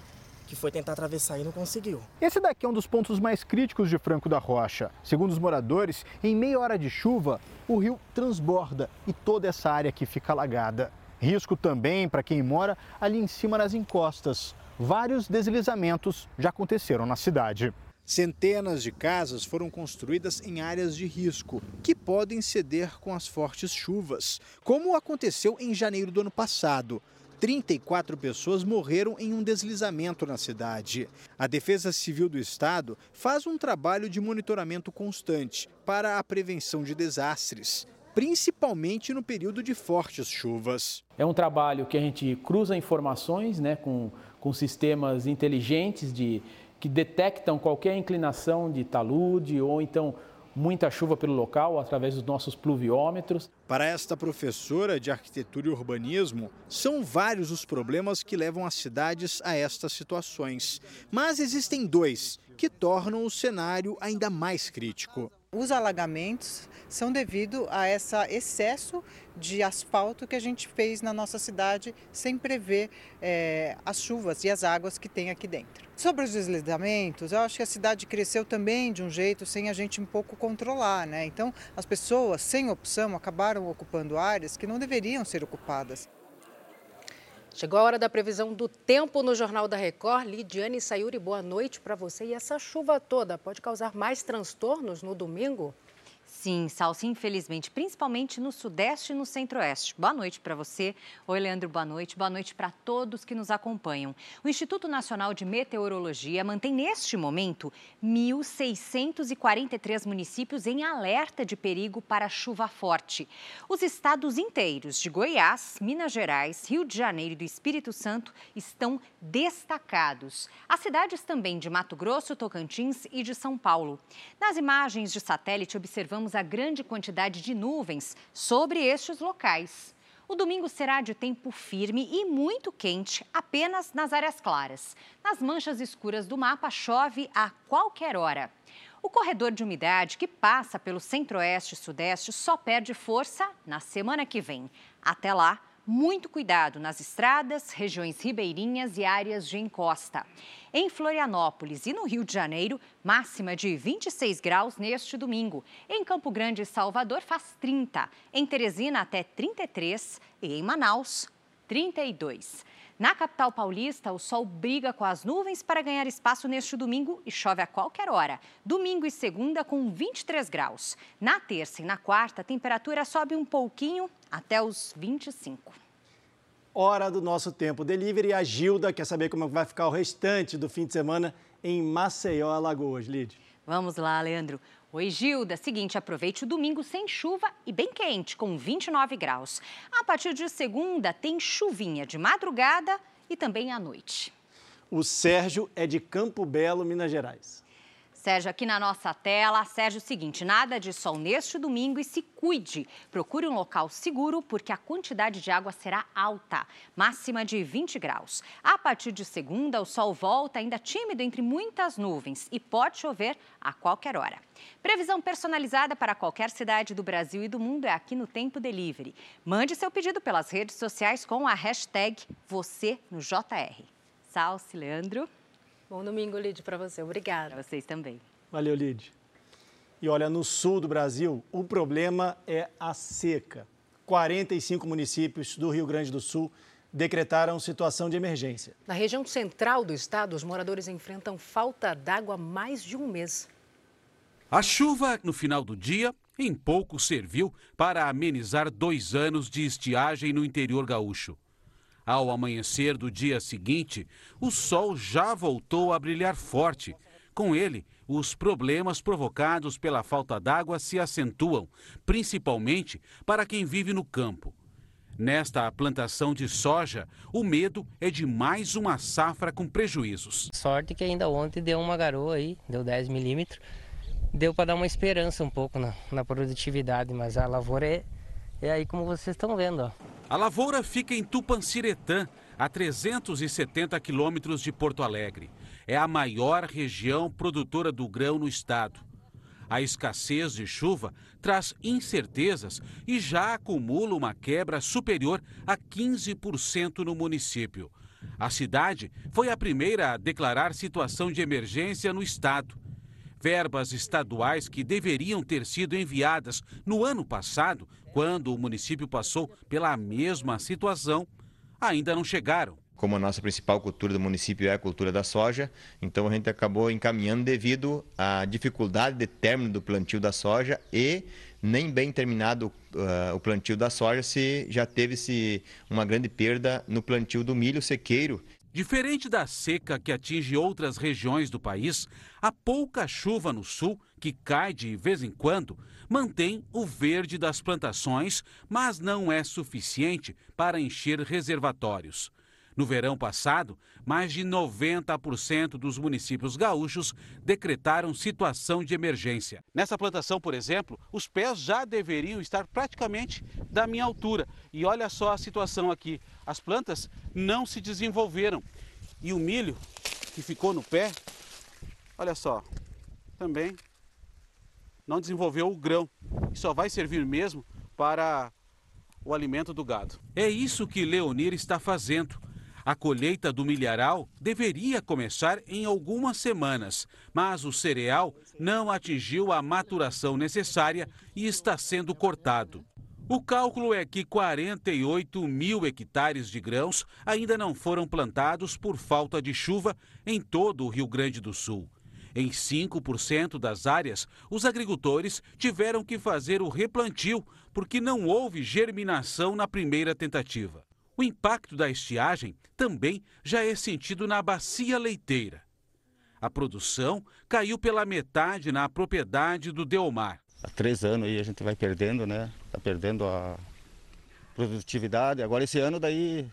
que foi tentar atravessar e não conseguiu. Esse daqui é um dos pontos mais críticos de Franco da Rocha. Segundo os moradores, em meia hora de chuva, o rio transborda e toda essa área aqui fica alagada. Risco também para quem mora ali em cima nas encostas. Vários deslizamentos já aconteceram na cidade. Centenas de casas foram construídas em áreas de risco, que podem ceder com as fortes chuvas, como aconteceu em janeiro do ano passado. 34 pessoas morreram em um deslizamento na cidade. A Defesa Civil do Estado faz um trabalho de monitoramento constante para a prevenção de desastres, principalmente no período de fortes chuvas. É um trabalho que a gente cruza informações né, com, com sistemas inteligentes de que detectam qualquer inclinação de talude ou então muita chuva pelo local através dos nossos pluviômetros. Para esta professora de arquitetura e urbanismo, são vários os problemas que levam as cidades a estas situações. Mas existem dois que tornam o cenário ainda mais crítico. Os alagamentos são devido a esse excesso de asfalto que a gente fez na nossa cidade sem prever é, as chuvas e as águas que tem aqui dentro. Sobre os deslizamentos, eu acho que a cidade cresceu também de um jeito sem a gente um pouco controlar, né? Então, as pessoas sem opção acabaram ocupando áreas que não deveriam ser ocupadas. Chegou a hora da previsão do tempo no Jornal da Record. Lidiane Sayuri, boa noite para você. E essa chuva toda pode causar mais transtornos no domingo? Sim, Salsi, infelizmente, principalmente no Sudeste e no Centro-Oeste. Boa noite para você. Oi, Leandro, boa noite. Boa noite para todos que nos acompanham. O Instituto Nacional de Meteorologia mantém neste momento 1.643 municípios em alerta de perigo para chuva forte. Os estados inteiros de Goiás, Minas Gerais, Rio de Janeiro e do Espírito Santo estão destacados. As cidades também de Mato Grosso, Tocantins e de São Paulo. Nas imagens de satélite, observamos a grande quantidade de nuvens sobre estes locais. O domingo será de tempo firme e muito quente, apenas nas áreas claras. Nas manchas escuras do mapa, chove a qualquer hora. O corredor de umidade que passa pelo centro-oeste e sudeste só perde força na semana que vem. Até lá, muito cuidado nas estradas, regiões ribeirinhas e áreas de encosta. Em Florianópolis e no Rio de Janeiro, máxima de 26 graus neste domingo. Em Campo Grande e Salvador faz 30. Em Teresina até 33 e em Manaus 32. Na capital paulista, o sol briga com as nuvens para ganhar espaço neste domingo e chove a qualquer hora. Domingo e segunda com 23 graus. Na terça e na quarta, a temperatura sobe um pouquinho até os 25. Hora do nosso tempo delivery. A Gilda quer saber como vai ficar o restante do fim de semana em Maceió, Alagoas. Lid. Vamos lá, Leandro. Oi, Gilda. Seguinte, aproveite o domingo sem chuva e bem quente, com 29 graus. A partir de segunda, tem chuvinha de madrugada e também à noite. O Sérgio é de Campo Belo, Minas Gerais. Sérgio, aqui na nossa tela, Sérgio, seguinte, nada de sol neste domingo e se cuide. Procure um local seguro porque a quantidade de água será alta, máxima de 20 graus. A partir de segunda, o sol volta ainda tímido entre muitas nuvens e pode chover a qualquer hora. Previsão personalizada para qualquer cidade do Brasil e do mundo é aqui no Tempo Delivery. Mande seu pedido pelas redes sociais com a hashtag você no JR. Salce, Leandro. Bom domingo, Lid, para você. Obrigada. Para vocês também. Valeu, Lid. E olha, no sul do Brasil, o problema é a seca. 45 municípios do Rio Grande do Sul decretaram situação de emergência. Na região central do estado, os moradores enfrentam falta d'água há mais de um mês. A chuva no final do dia em pouco serviu para amenizar dois anos de estiagem no interior gaúcho. Ao amanhecer do dia seguinte, o sol já voltou a brilhar forte. Com ele, os problemas provocados pela falta d'água se acentuam, principalmente para quem vive no campo. Nesta plantação de soja, o medo é de mais uma safra com prejuízos. Sorte que ainda ontem deu uma garoa aí, deu 10 milímetros. Deu para dar uma esperança um pouco na, na produtividade, mas a lavoura é, é aí como vocês estão vendo. Ó. A lavoura fica em Tupanciretã, a 370 quilômetros de Porto Alegre. É a maior região produtora do grão no estado. A escassez de chuva traz incertezas e já acumula uma quebra superior a 15% no município. A cidade foi a primeira a declarar situação de emergência no estado. Verbas estaduais que deveriam ter sido enviadas no ano passado, quando o município passou pela mesma situação, ainda não chegaram. Como a nossa principal cultura do município é a cultura da soja, então a gente acabou encaminhando devido à dificuldade de término do plantio da soja e nem bem terminado uh, o plantio da soja se já teve-se uma grande perda no plantio do milho sequeiro. Diferente da seca que atinge outras regiões do país, a pouca chuva no sul, que cai de vez em quando, mantém o verde das plantações, mas não é suficiente para encher reservatórios. No verão passado, mais de 90% dos municípios gaúchos decretaram situação de emergência. Nessa plantação, por exemplo, os pés já deveriam estar praticamente da minha altura. E olha só a situação aqui: as plantas não se desenvolveram. E o milho que ficou no pé, olha só, também não desenvolveu o grão. E só vai servir mesmo para o alimento do gado. É isso que Leonir está fazendo a colheita do milharal deveria começar em algumas semanas, mas o cereal não atingiu a maturação necessária e está sendo cortado. O cálculo é que 48 mil hectares de grãos ainda não foram plantados por falta de chuva em todo o Rio Grande do Sul. Em 5% das áreas, os agricultores tiveram que fazer o replantio porque não houve germinação na primeira tentativa. O impacto da estiagem também já é sentido na bacia leiteira. A produção caiu pela metade na propriedade do Delmar há três anos aí a gente vai perdendo, né? Tá perdendo a produtividade. Agora esse ano daí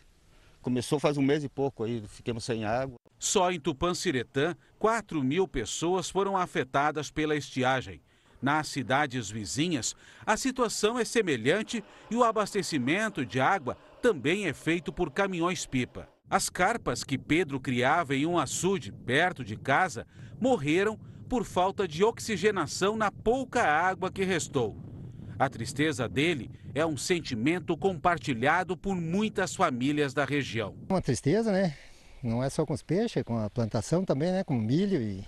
começou faz um mês e pouco aí, ficamos sem água. Só em Tupanciretã, 4 mil pessoas foram afetadas pela estiagem. Nas cidades vizinhas, a situação é semelhante e o abastecimento de água também é feito por caminhões-pipa. As carpas que Pedro criava em um açude perto de casa morreram por falta de oxigenação na pouca água que restou. A tristeza dele é um sentimento compartilhado por muitas famílias da região. Uma tristeza, né? Não é só com os peixes, é com a plantação também, né? Com o milho e,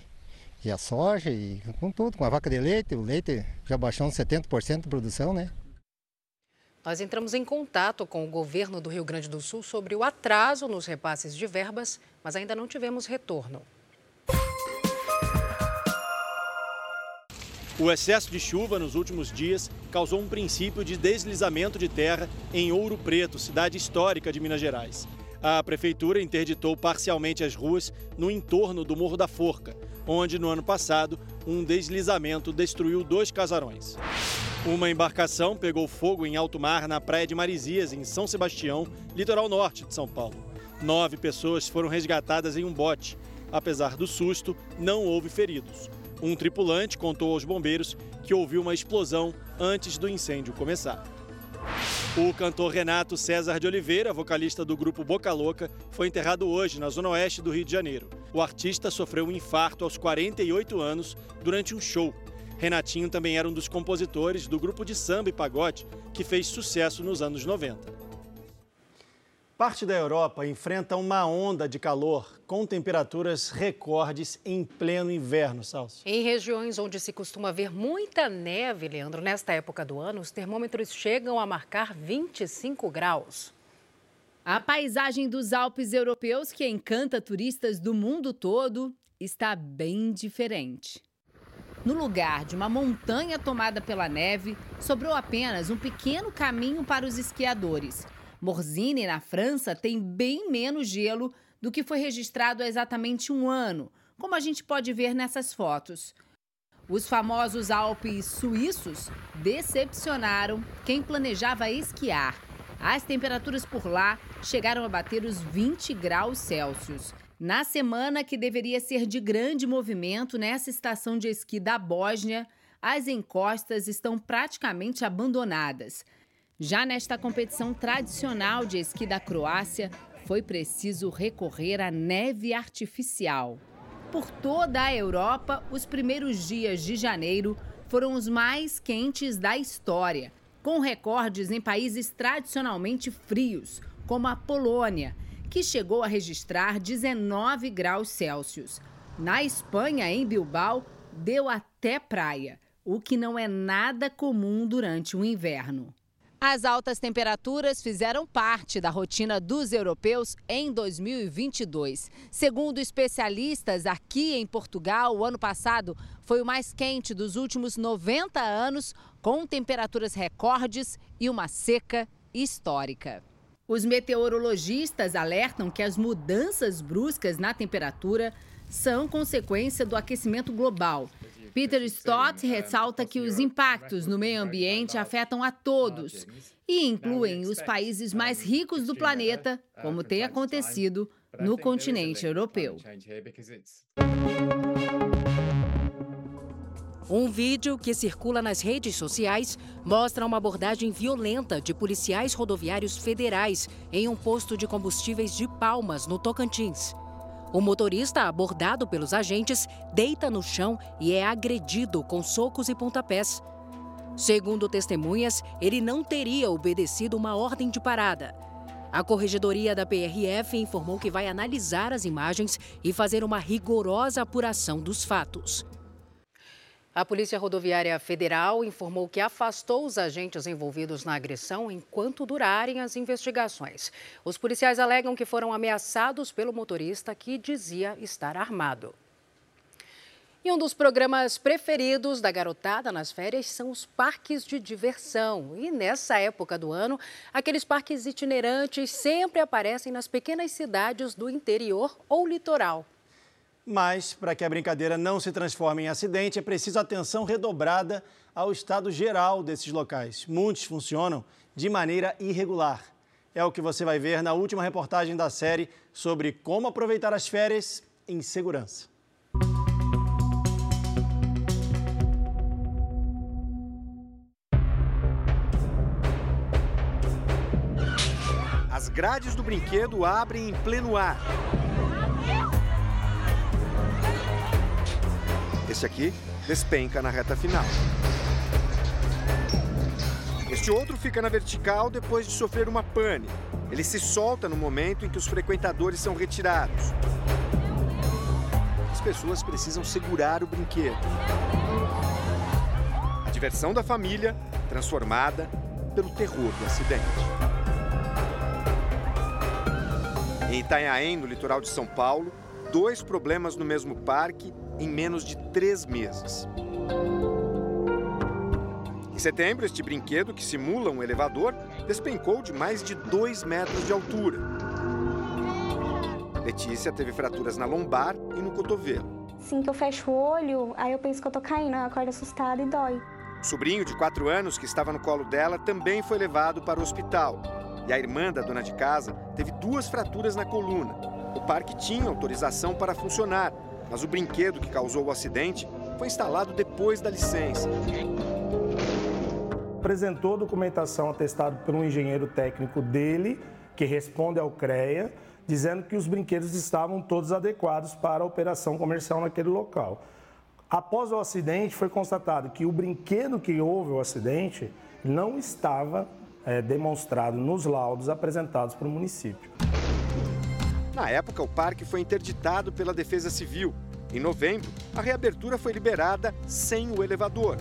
e a soja e com tudo, com a vaca de leite. O leite já baixou uns 70% de produção, né? Nós entramos em contato com o governo do Rio Grande do Sul sobre o atraso nos repasses de verbas, mas ainda não tivemos retorno. O excesso de chuva nos últimos dias causou um princípio de deslizamento de terra em Ouro Preto, cidade histórica de Minas Gerais. A prefeitura interditou parcialmente as ruas no entorno do Morro da Forca, onde no ano passado um deslizamento destruiu dois casarões. Uma embarcação pegou fogo em alto mar na praia de Marizias, em São Sebastião, litoral norte de São Paulo. Nove pessoas foram resgatadas em um bote. Apesar do susto, não houve feridos. Um tripulante contou aos bombeiros que ouviu uma explosão antes do incêndio começar. O cantor Renato César de Oliveira, vocalista do grupo Boca Louca, foi enterrado hoje na zona oeste do Rio de Janeiro. O artista sofreu um infarto aos 48 anos durante um show. Renatinho também era um dos compositores do grupo de samba e pagode que fez sucesso nos anos 90. Parte da Europa enfrenta uma onda de calor com temperaturas recordes em pleno inverno, Salso. Em regiões onde se costuma ver muita neve, Leandro, nesta época do ano, os termômetros chegam a marcar 25 graus. A paisagem dos Alpes europeus, que encanta turistas do mundo todo, está bem diferente. No lugar de uma montanha tomada pela neve, sobrou apenas um pequeno caminho para os esquiadores. Morzine, na França, tem bem menos gelo do que foi registrado há exatamente um ano, como a gente pode ver nessas fotos. Os famosos Alpes suíços decepcionaram quem planejava esquiar. As temperaturas por lá chegaram a bater os 20 graus Celsius. Na semana que deveria ser de grande movimento nessa estação de esqui da Bósnia, as encostas estão praticamente abandonadas. Já nesta competição tradicional de esqui da Croácia, foi preciso recorrer à neve artificial. Por toda a Europa, os primeiros dias de janeiro foram os mais quentes da história, com recordes em países tradicionalmente frios, como a Polônia, que chegou a registrar 19 graus Celsius. Na Espanha, em Bilbao, deu até praia, o que não é nada comum durante o inverno. As altas temperaturas fizeram parte da rotina dos europeus em 2022. Segundo especialistas, aqui em Portugal, o ano passado foi o mais quente dos últimos 90 anos, com temperaturas recordes e uma seca histórica. Os meteorologistas alertam que as mudanças bruscas na temperatura são consequência do aquecimento global Peter Stott ressalta que os impactos no meio ambiente afetam a todos e incluem os países mais ricos do planeta, como tem acontecido no continente europeu. Um vídeo que circula nas redes sociais mostra uma abordagem violenta de policiais rodoviários federais em um posto de combustíveis de Palmas, no Tocantins. O motorista, abordado pelos agentes, deita no chão e é agredido com socos e pontapés. Segundo testemunhas, ele não teria obedecido uma ordem de parada. A corregedoria da PRF informou que vai analisar as imagens e fazer uma rigorosa apuração dos fatos. A Polícia Rodoviária Federal informou que afastou os agentes envolvidos na agressão enquanto durarem as investigações. Os policiais alegam que foram ameaçados pelo motorista que dizia estar armado. E um dos programas preferidos da garotada nas férias são os parques de diversão. E nessa época do ano, aqueles parques itinerantes sempre aparecem nas pequenas cidades do interior ou litoral. Mas, para que a brincadeira não se transforme em acidente, é preciso atenção redobrada ao estado geral desses locais. Muitos funcionam de maneira irregular. É o que você vai ver na última reportagem da série sobre como aproveitar as férias em segurança. As grades do brinquedo abrem em pleno ar. Este aqui despenca na reta final. Este outro fica na vertical depois de sofrer uma pane. Ele se solta no momento em que os frequentadores são retirados. As pessoas precisam segurar o brinquedo. A diversão da família transformada pelo terror do acidente. Em Itanhaém, no litoral de São Paulo, dois problemas no mesmo parque em menos de três meses. Em setembro, este brinquedo, que simula um elevador, despencou de mais de dois metros de altura. Letícia teve fraturas na lombar e no cotovelo. Assim que eu fecho o olho, aí eu penso que eu tô caindo, eu acordo assustada e dói. O sobrinho de quatro anos, que estava no colo dela, também foi levado para o hospital. E a irmã da dona de casa teve duas fraturas na coluna. O parque tinha autorização para funcionar, mas o brinquedo que causou o acidente foi instalado depois da licença. Apresentou documentação atestada por um engenheiro técnico dele, que responde ao CREA, dizendo que os brinquedos estavam todos adequados para a operação comercial naquele local. Após o acidente, foi constatado que o brinquedo que houve o acidente não estava é, demonstrado nos laudos apresentados para o município. Na época, o parque foi interditado pela Defesa Civil. Em novembro, a reabertura foi liberada sem o elevador.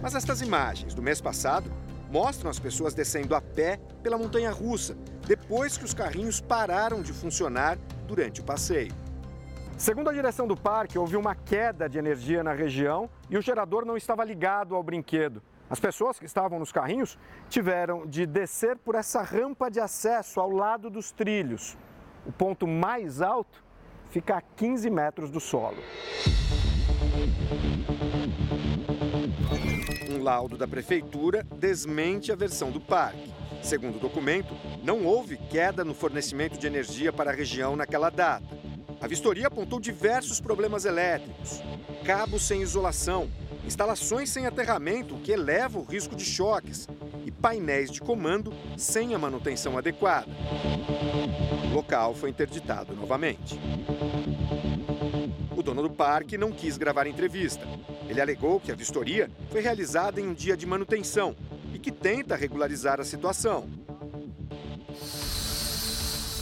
Mas estas imagens do mês passado mostram as pessoas descendo a pé pela montanha russa, depois que os carrinhos pararam de funcionar durante o passeio. Segundo a direção do parque, houve uma queda de energia na região e o gerador não estava ligado ao brinquedo. As pessoas que estavam nos carrinhos tiveram de descer por essa rampa de acesso ao lado dos trilhos. O ponto mais alto fica a 15 metros do solo. Um laudo da prefeitura desmente a versão do parque. Segundo o documento, não houve queda no fornecimento de energia para a região naquela data. A vistoria apontou diversos problemas elétricos, cabos sem isolação, instalações sem aterramento, que eleva o risco de choques, e painéis de comando sem a manutenção adequada. O local foi interditado novamente. O dono do parque não quis gravar entrevista. Ele alegou que a vistoria foi realizada em um dia de manutenção e que tenta regularizar a situação.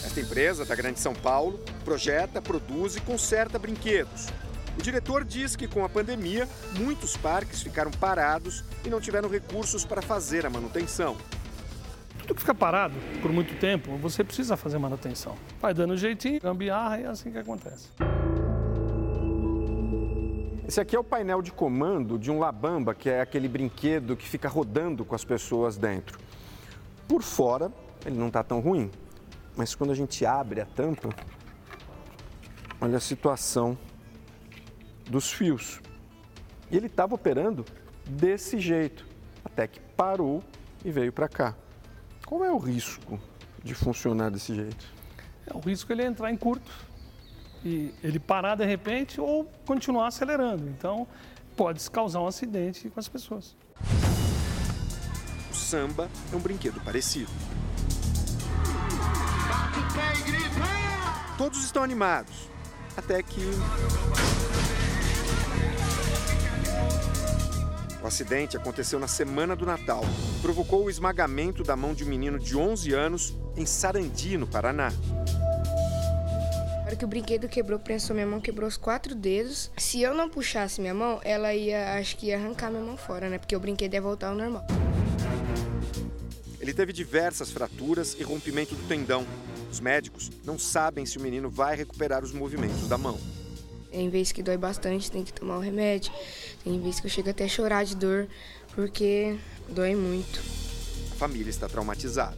Esta empresa da Grande São Paulo projeta, produz e conserta brinquedos. O diretor diz que com a pandemia, muitos parques ficaram parados e não tiveram recursos para fazer a manutenção. Tudo que fica parado por muito tempo, você precisa fazer manutenção. Vai dando jeitinho, gambiarra e é assim que acontece. Esse aqui é o painel de comando de um Labamba, que é aquele brinquedo que fica rodando com as pessoas dentro. Por fora, ele não está tão ruim, mas quando a gente abre a tampa, olha a situação dos fios. E ele estava operando desse jeito, até que parou e veio para cá. Qual é o risco de funcionar desse jeito? É, o risco é ele entrar em curto e ele parar de repente ou continuar acelerando. Então, pode causar um acidente com as pessoas. O samba é um brinquedo parecido. Todos estão animados, até que O acidente aconteceu na semana do Natal provocou o esmagamento da mão de um menino de 11 anos em Sarandi, no Paraná. que o brinquedo quebrou, prensou minha mão, quebrou os quatro dedos. Se eu não puxasse minha mão, ela ia, acho que ia arrancar minha mão fora, né? Porque o brinquedo ia voltar ao normal. Ele teve diversas fraturas e rompimento do tendão. Os médicos não sabem se o menino vai recuperar os movimentos da mão. Em vez que dói bastante, tem que tomar o remédio. Tem vezes que eu chego até a chorar de dor, porque dói muito. A família está traumatizada.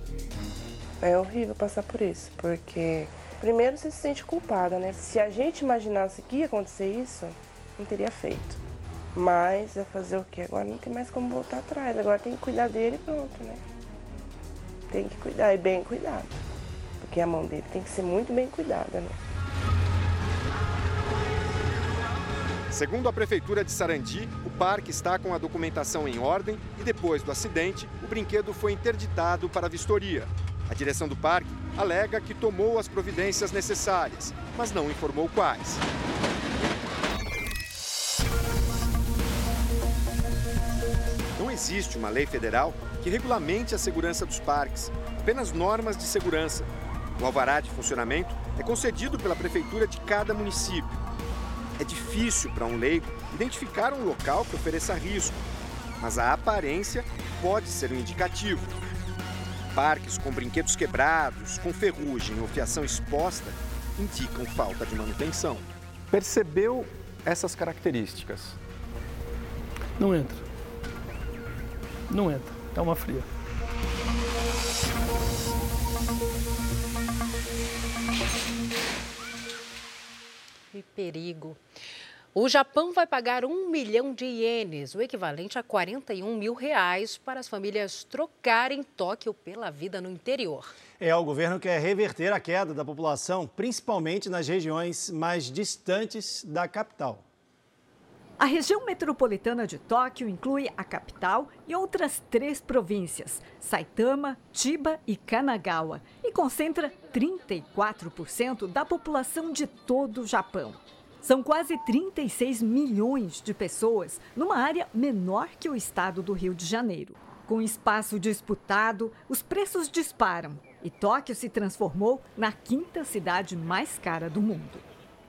É horrível passar por isso, porque primeiro você se sente culpada, né? Se a gente imaginasse que ia acontecer isso, não teria feito. Mas é fazer o quê? Agora não tem mais como voltar atrás, agora tem que cuidar dele e pronto, né? Tem que cuidar e bem cuidado. Porque a mão dele tem que ser muito bem cuidada, né? Segundo a Prefeitura de Sarandi, o parque está com a documentação em ordem e depois do acidente, o brinquedo foi interditado para vistoria. A direção do parque alega que tomou as providências necessárias, mas não informou quais. Não existe uma lei federal que regulamente a segurança dos parques, apenas normas de segurança. O alvará de funcionamento é concedido pela prefeitura de cada município. É difícil para um leigo identificar um local que ofereça risco, mas a aparência pode ser um indicativo. Parques com brinquedos quebrados, com ferrugem ou fiação exposta indicam falta de manutenção. Percebeu essas características? Não entra. Não entra. É uma fria. Que perigo. O Japão vai pagar um milhão de ienes, o equivalente a 41 mil reais, para as famílias trocarem Tóquio pela vida no interior. É, o governo quer reverter a queda da população, principalmente nas regiões mais distantes da capital. A região metropolitana de Tóquio inclui a capital e outras três províncias, Saitama, Chiba e Kanagawa, e concentra 34% da população de todo o Japão. São quase 36 milhões de pessoas numa área menor que o estado do Rio de Janeiro. Com espaço disputado, os preços disparam e Tóquio se transformou na quinta cidade mais cara do mundo.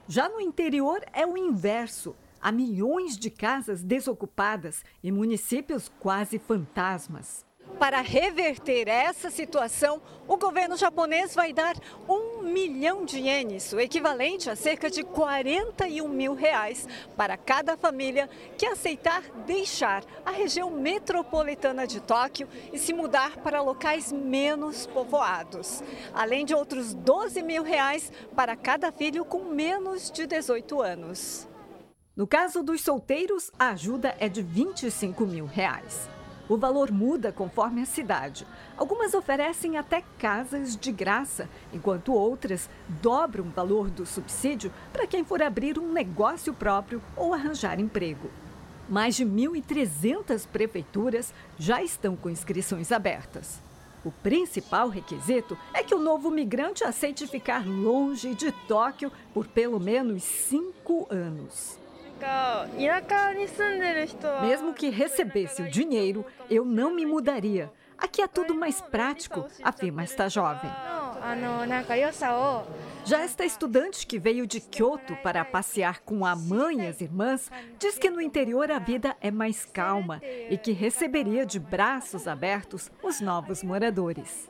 Já no interior é o inverso. Há milhões de casas desocupadas e municípios quase fantasmas. Para reverter essa situação, o governo japonês vai dar um milhão de ienes, o equivalente a cerca de 41 mil reais, para cada família que aceitar deixar a região metropolitana de Tóquio e se mudar para locais menos povoados. Além de outros 12 mil reais para cada filho com menos de 18 anos. No caso dos solteiros, a ajuda é de 25 mil reais. O valor muda conforme a cidade. Algumas oferecem até casas de graça, enquanto outras dobram o valor do subsídio para quem for abrir um negócio próprio ou arranjar emprego. Mais de 1.300 prefeituras já estão com inscrições abertas. O principal requisito é que o novo migrante aceite ficar longe de Tóquio por pelo menos cinco anos. Mesmo que recebesse o dinheiro, eu não me mudaria. Aqui é tudo mais prático, afirma esta jovem. Já esta estudante que veio de Kyoto para passear com a mãe e as irmãs diz que no interior a vida é mais calma e que receberia de braços abertos os novos moradores.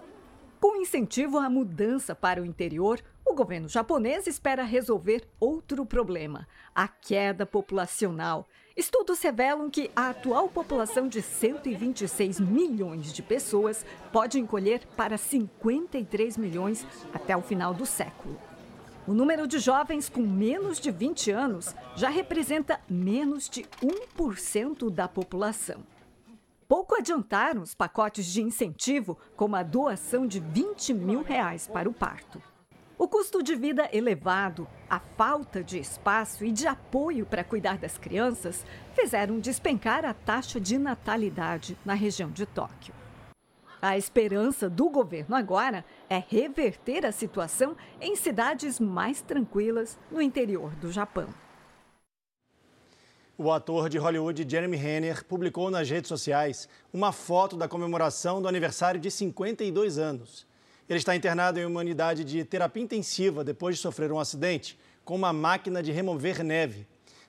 Com incentivo à mudança para o interior, o governo japonês espera resolver outro problema: a queda populacional. Estudos revelam que a atual população de 126 milhões de pessoas pode encolher para 53 milhões até o final do século. O número de jovens com menos de 20 anos já representa menos de 1% da população. Pouco adiantaram os pacotes de incentivo, como a doação de 20 mil reais para o parto. O custo de vida elevado, a falta de espaço e de apoio para cuidar das crianças fizeram despencar a taxa de natalidade na região de Tóquio. A esperança do governo agora é reverter a situação em cidades mais tranquilas no interior do Japão. O ator de Hollywood Jeremy Renner publicou nas redes sociais uma foto da comemoração do aniversário de 52 anos. Ele está internado em uma unidade de terapia intensiva depois de sofrer um acidente com uma máquina de remover neve.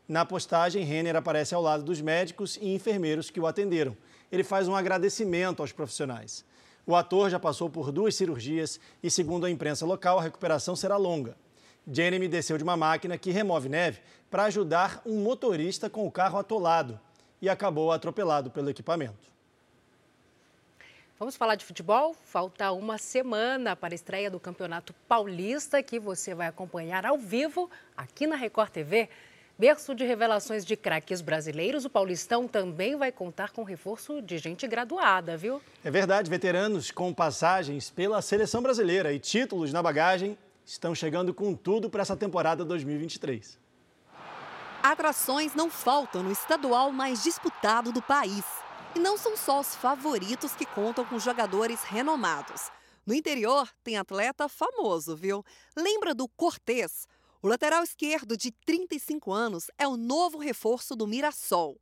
Na postagem, Renner aparece ao lado dos médicos e enfermeiros que o atenderam. Ele faz um agradecimento aos profissionais. O ator já passou por duas cirurgias e, segundo a imprensa local, a recuperação será longa. Jeremy desceu de uma máquina que remove neve para ajudar um motorista com o carro atolado e acabou atropelado pelo equipamento. Vamos falar de futebol? Falta uma semana para a estreia do Campeonato Paulista, que você vai acompanhar ao vivo aqui na Record TV. Berço de revelações de craques brasileiros, o Paulistão também vai contar com reforço de gente graduada, viu? É verdade, veteranos com passagens pela seleção brasileira e títulos na bagagem estão chegando com tudo para essa temporada 2023. Atrações não faltam no estadual mais disputado do país. E não são só os favoritos que contam com jogadores renomados. No interior tem atleta famoso, viu? Lembra do Cortez? O lateral esquerdo, de 35 anos, é o novo reforço do Mirassol.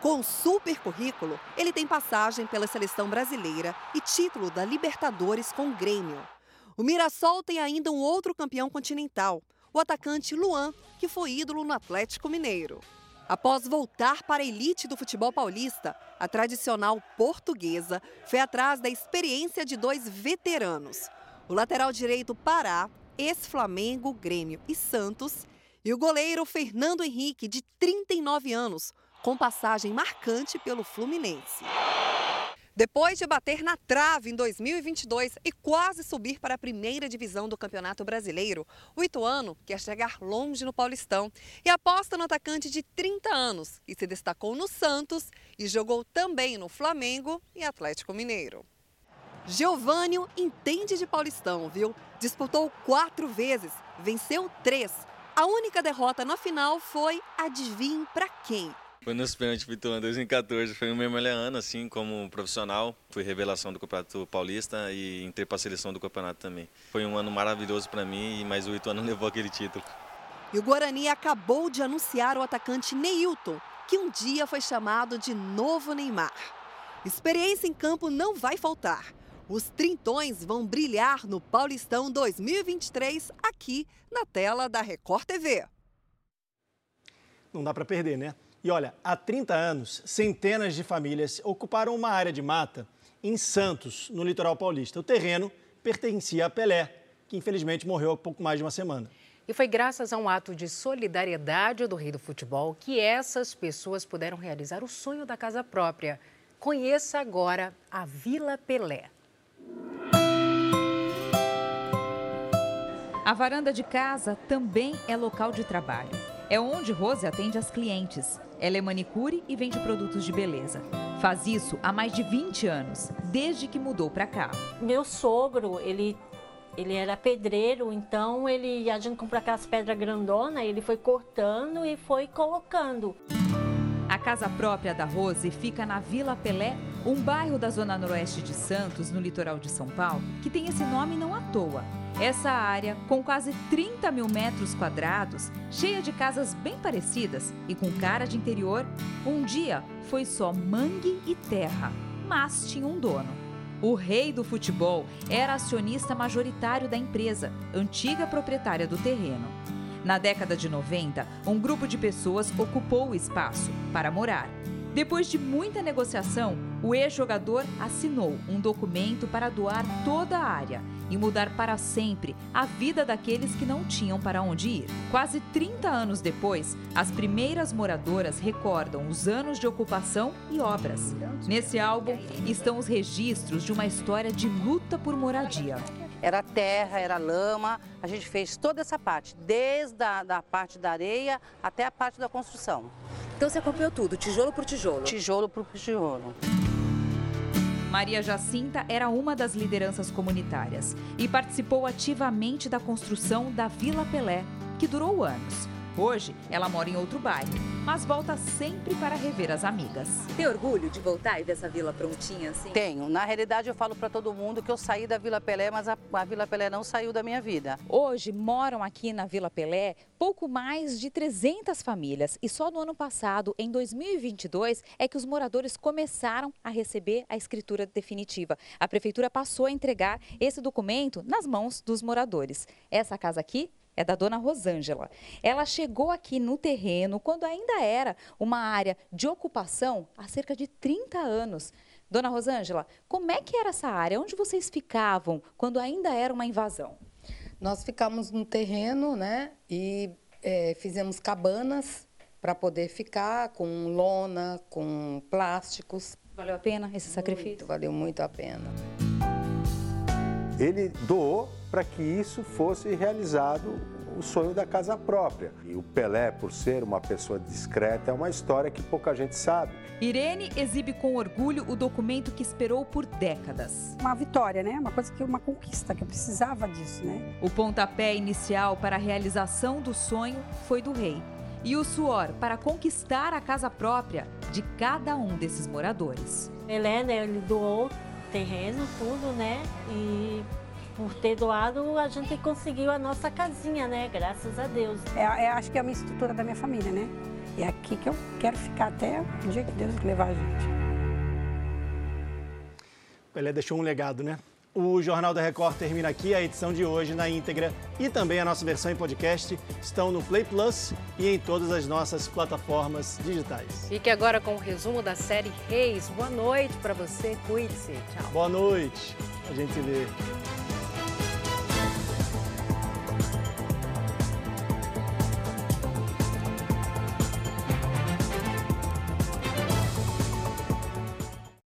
Com super currículo, ele tem passagem pela seleção brasileira e título da Libertadores com o Grêmio. O Mirassol tem ainda um outro campeão continental, o atacante Luan, que foi ídolo no Atlético Mineiro. Após voltar para a elite do futebol paulista, a tradicional portuguesa foi atrás da experiência de dois veteranos. O lateral direito Pará ex-Flamengo, Grêmio e Santos, e o goleiro Fernando Henrique, de 39 anos, com passagem marcante pelo Fluminense. Depois de bater na trave em 2022 e quase subir para a primeira divisão do Campeonato Brasileiro, o Ituano quer chegar longe no Paulistão e aposta no atacante de 30 anos, que se destacou no Santos e jogou também no Flamengo e Atlético Mineiro. Giovânio entende de Paulistão, viu? Disputou quatro vezes, venceu três. A única derrota na final foi, adivinhe para quem? Foi nos pênaltis Ituano 2014, foi o meu melhor ano, assim, como profissional. Fui revelação do Campeonato Paulista e entrei para a seleção do campeonato também. Foi um ano maravilhoso para mim, mas o Ituano levou aquele título. E o Guarani acabou de anunciar o atacante Neilton, que um dia foi chamado de novo Neymar. Experiência em campo não vai faltar. Os trintões vão brilhar no Paulistão 2023 aqui na tela da Record TV. Não dá para perder, né? E olha, há 30 anos, centenas de famílias ocuparam uma área de mata em Santos, no litoral paulista. O terreno pertencia a Pelé, que infelizmente morreu há pouco mais de uma semana. E foi graças a um ato de solidariedade do rei do futebol que essas pessoas puderam realizar o sonho da casa própria. Conheça agora a Vila Pelé. A varanda de casa também é local de trabalho. É onde Rose atende as clientes. Ela é manicure e vende produtos de beleza. Faz isso há mais de 20 anos, desde que mudou para cá. Meu sogro, ele ele era pedreiro, então ele a gente comprou aquelas pedras grandonas, ele foi cortando e foi colocando. A casa própria da Rose fica na Vila Pelé, um bairro da zona noroeste de Santos, no litoral de São Paulo, que tem esse nome não à toa. Essa área, com quase 30 mil metros quadrados, cheia de casas bem parecidas e com cara de interior, um dia foi só mangue e terra, mas tinha um dono. O rei do futebol era acionista majoritário da empresa, antiga proprietária do terreno. Na década de 90, um grupo de pessoas ocupou o espaço para morar. Depois de muita negociação, o ex-jogador assinou um documento para doar toda a área e mudar para sempre a vida daqueles que não tinham para onde ir. Quase 30 anos depois, as primeiras moradoras recordam os anos de ocupação e obras. Nesse álbum estão os registros de uma história de luta por moradia. Era terra, era lama, a gente fez toda essa parte, desde a da parte da areia até a parte da construção. Então você acompanhou tudo, tijolo por tijolo? Tijolo por tijolo. Maria Jacinta era uma das lideranças comunitárias e participou ativamente da construção da Vila Pelé, que durou anos. Hoje, ela mora em outro bairro, mas volta sempre para rever as amigas. Tem orgulho de voltar e ver essa vila prontinha assim? Tenho. Na realidade, eu falo para todo mundo que eu saí da Vila Pelé, mas a, a Vila Pelé não saiu da minha vida. Hoje moram aqui na Vila Pelé pouco mais de 300 famílias e só no ano passado, em 2022, é que os moradores começaram a receber a escritura definitiva. A prefeitura passou a entregar esse documento nas mãos dos moradores. Essa casa aqui é da dona Rosângela. Ela chegou aqui no terreno quando ainda era uma área de ocupação há cerca de 30 anos. Dona Rosângela, como é que era essa área? Onde vocês ficavam quando ainda era uma invasão? Nós ficamos no terreno, né? E é, fizemos cabanas para poder ficar com lona, com plásticos. Valeu a pena esse sacrifício? Muito, valeu muito a pena. Ele doou para que isso fosse realizado o sonho da casa própria. E o Pelé, por ser uma pessoa discreta, é uma história que pouca gente sabe. Irene exibe com orgulho o documento que esperou por décadas. Uma vitória, né? Uma coisa que uma conquista, que eu precisava disso, né? O pontapé inicial para a realização do sonho foi do rei. E o suor para conquistar a casa própria de cada um desses moradores. Helena, ele doou terreno, tudo, né? E por ter doado, a gente conseguiu a nossa casinha, né? Graças a Deus. É, é, acho que é uma estrutura da minha família, né? E é aqui que eu quero ficar até o dia que Deus levar a gente. Pelé deixou um legado, né? O Jornal da Record termina aqui. A edição de hoje na íntegra e também a nossa versão em podcast estão no Play Plus e em todas as nossas plataformas digitais. Fique agora com o resumo da série Reis. Boa noite para você. Cuide-se. Tchau. Boa noite. A gente vê.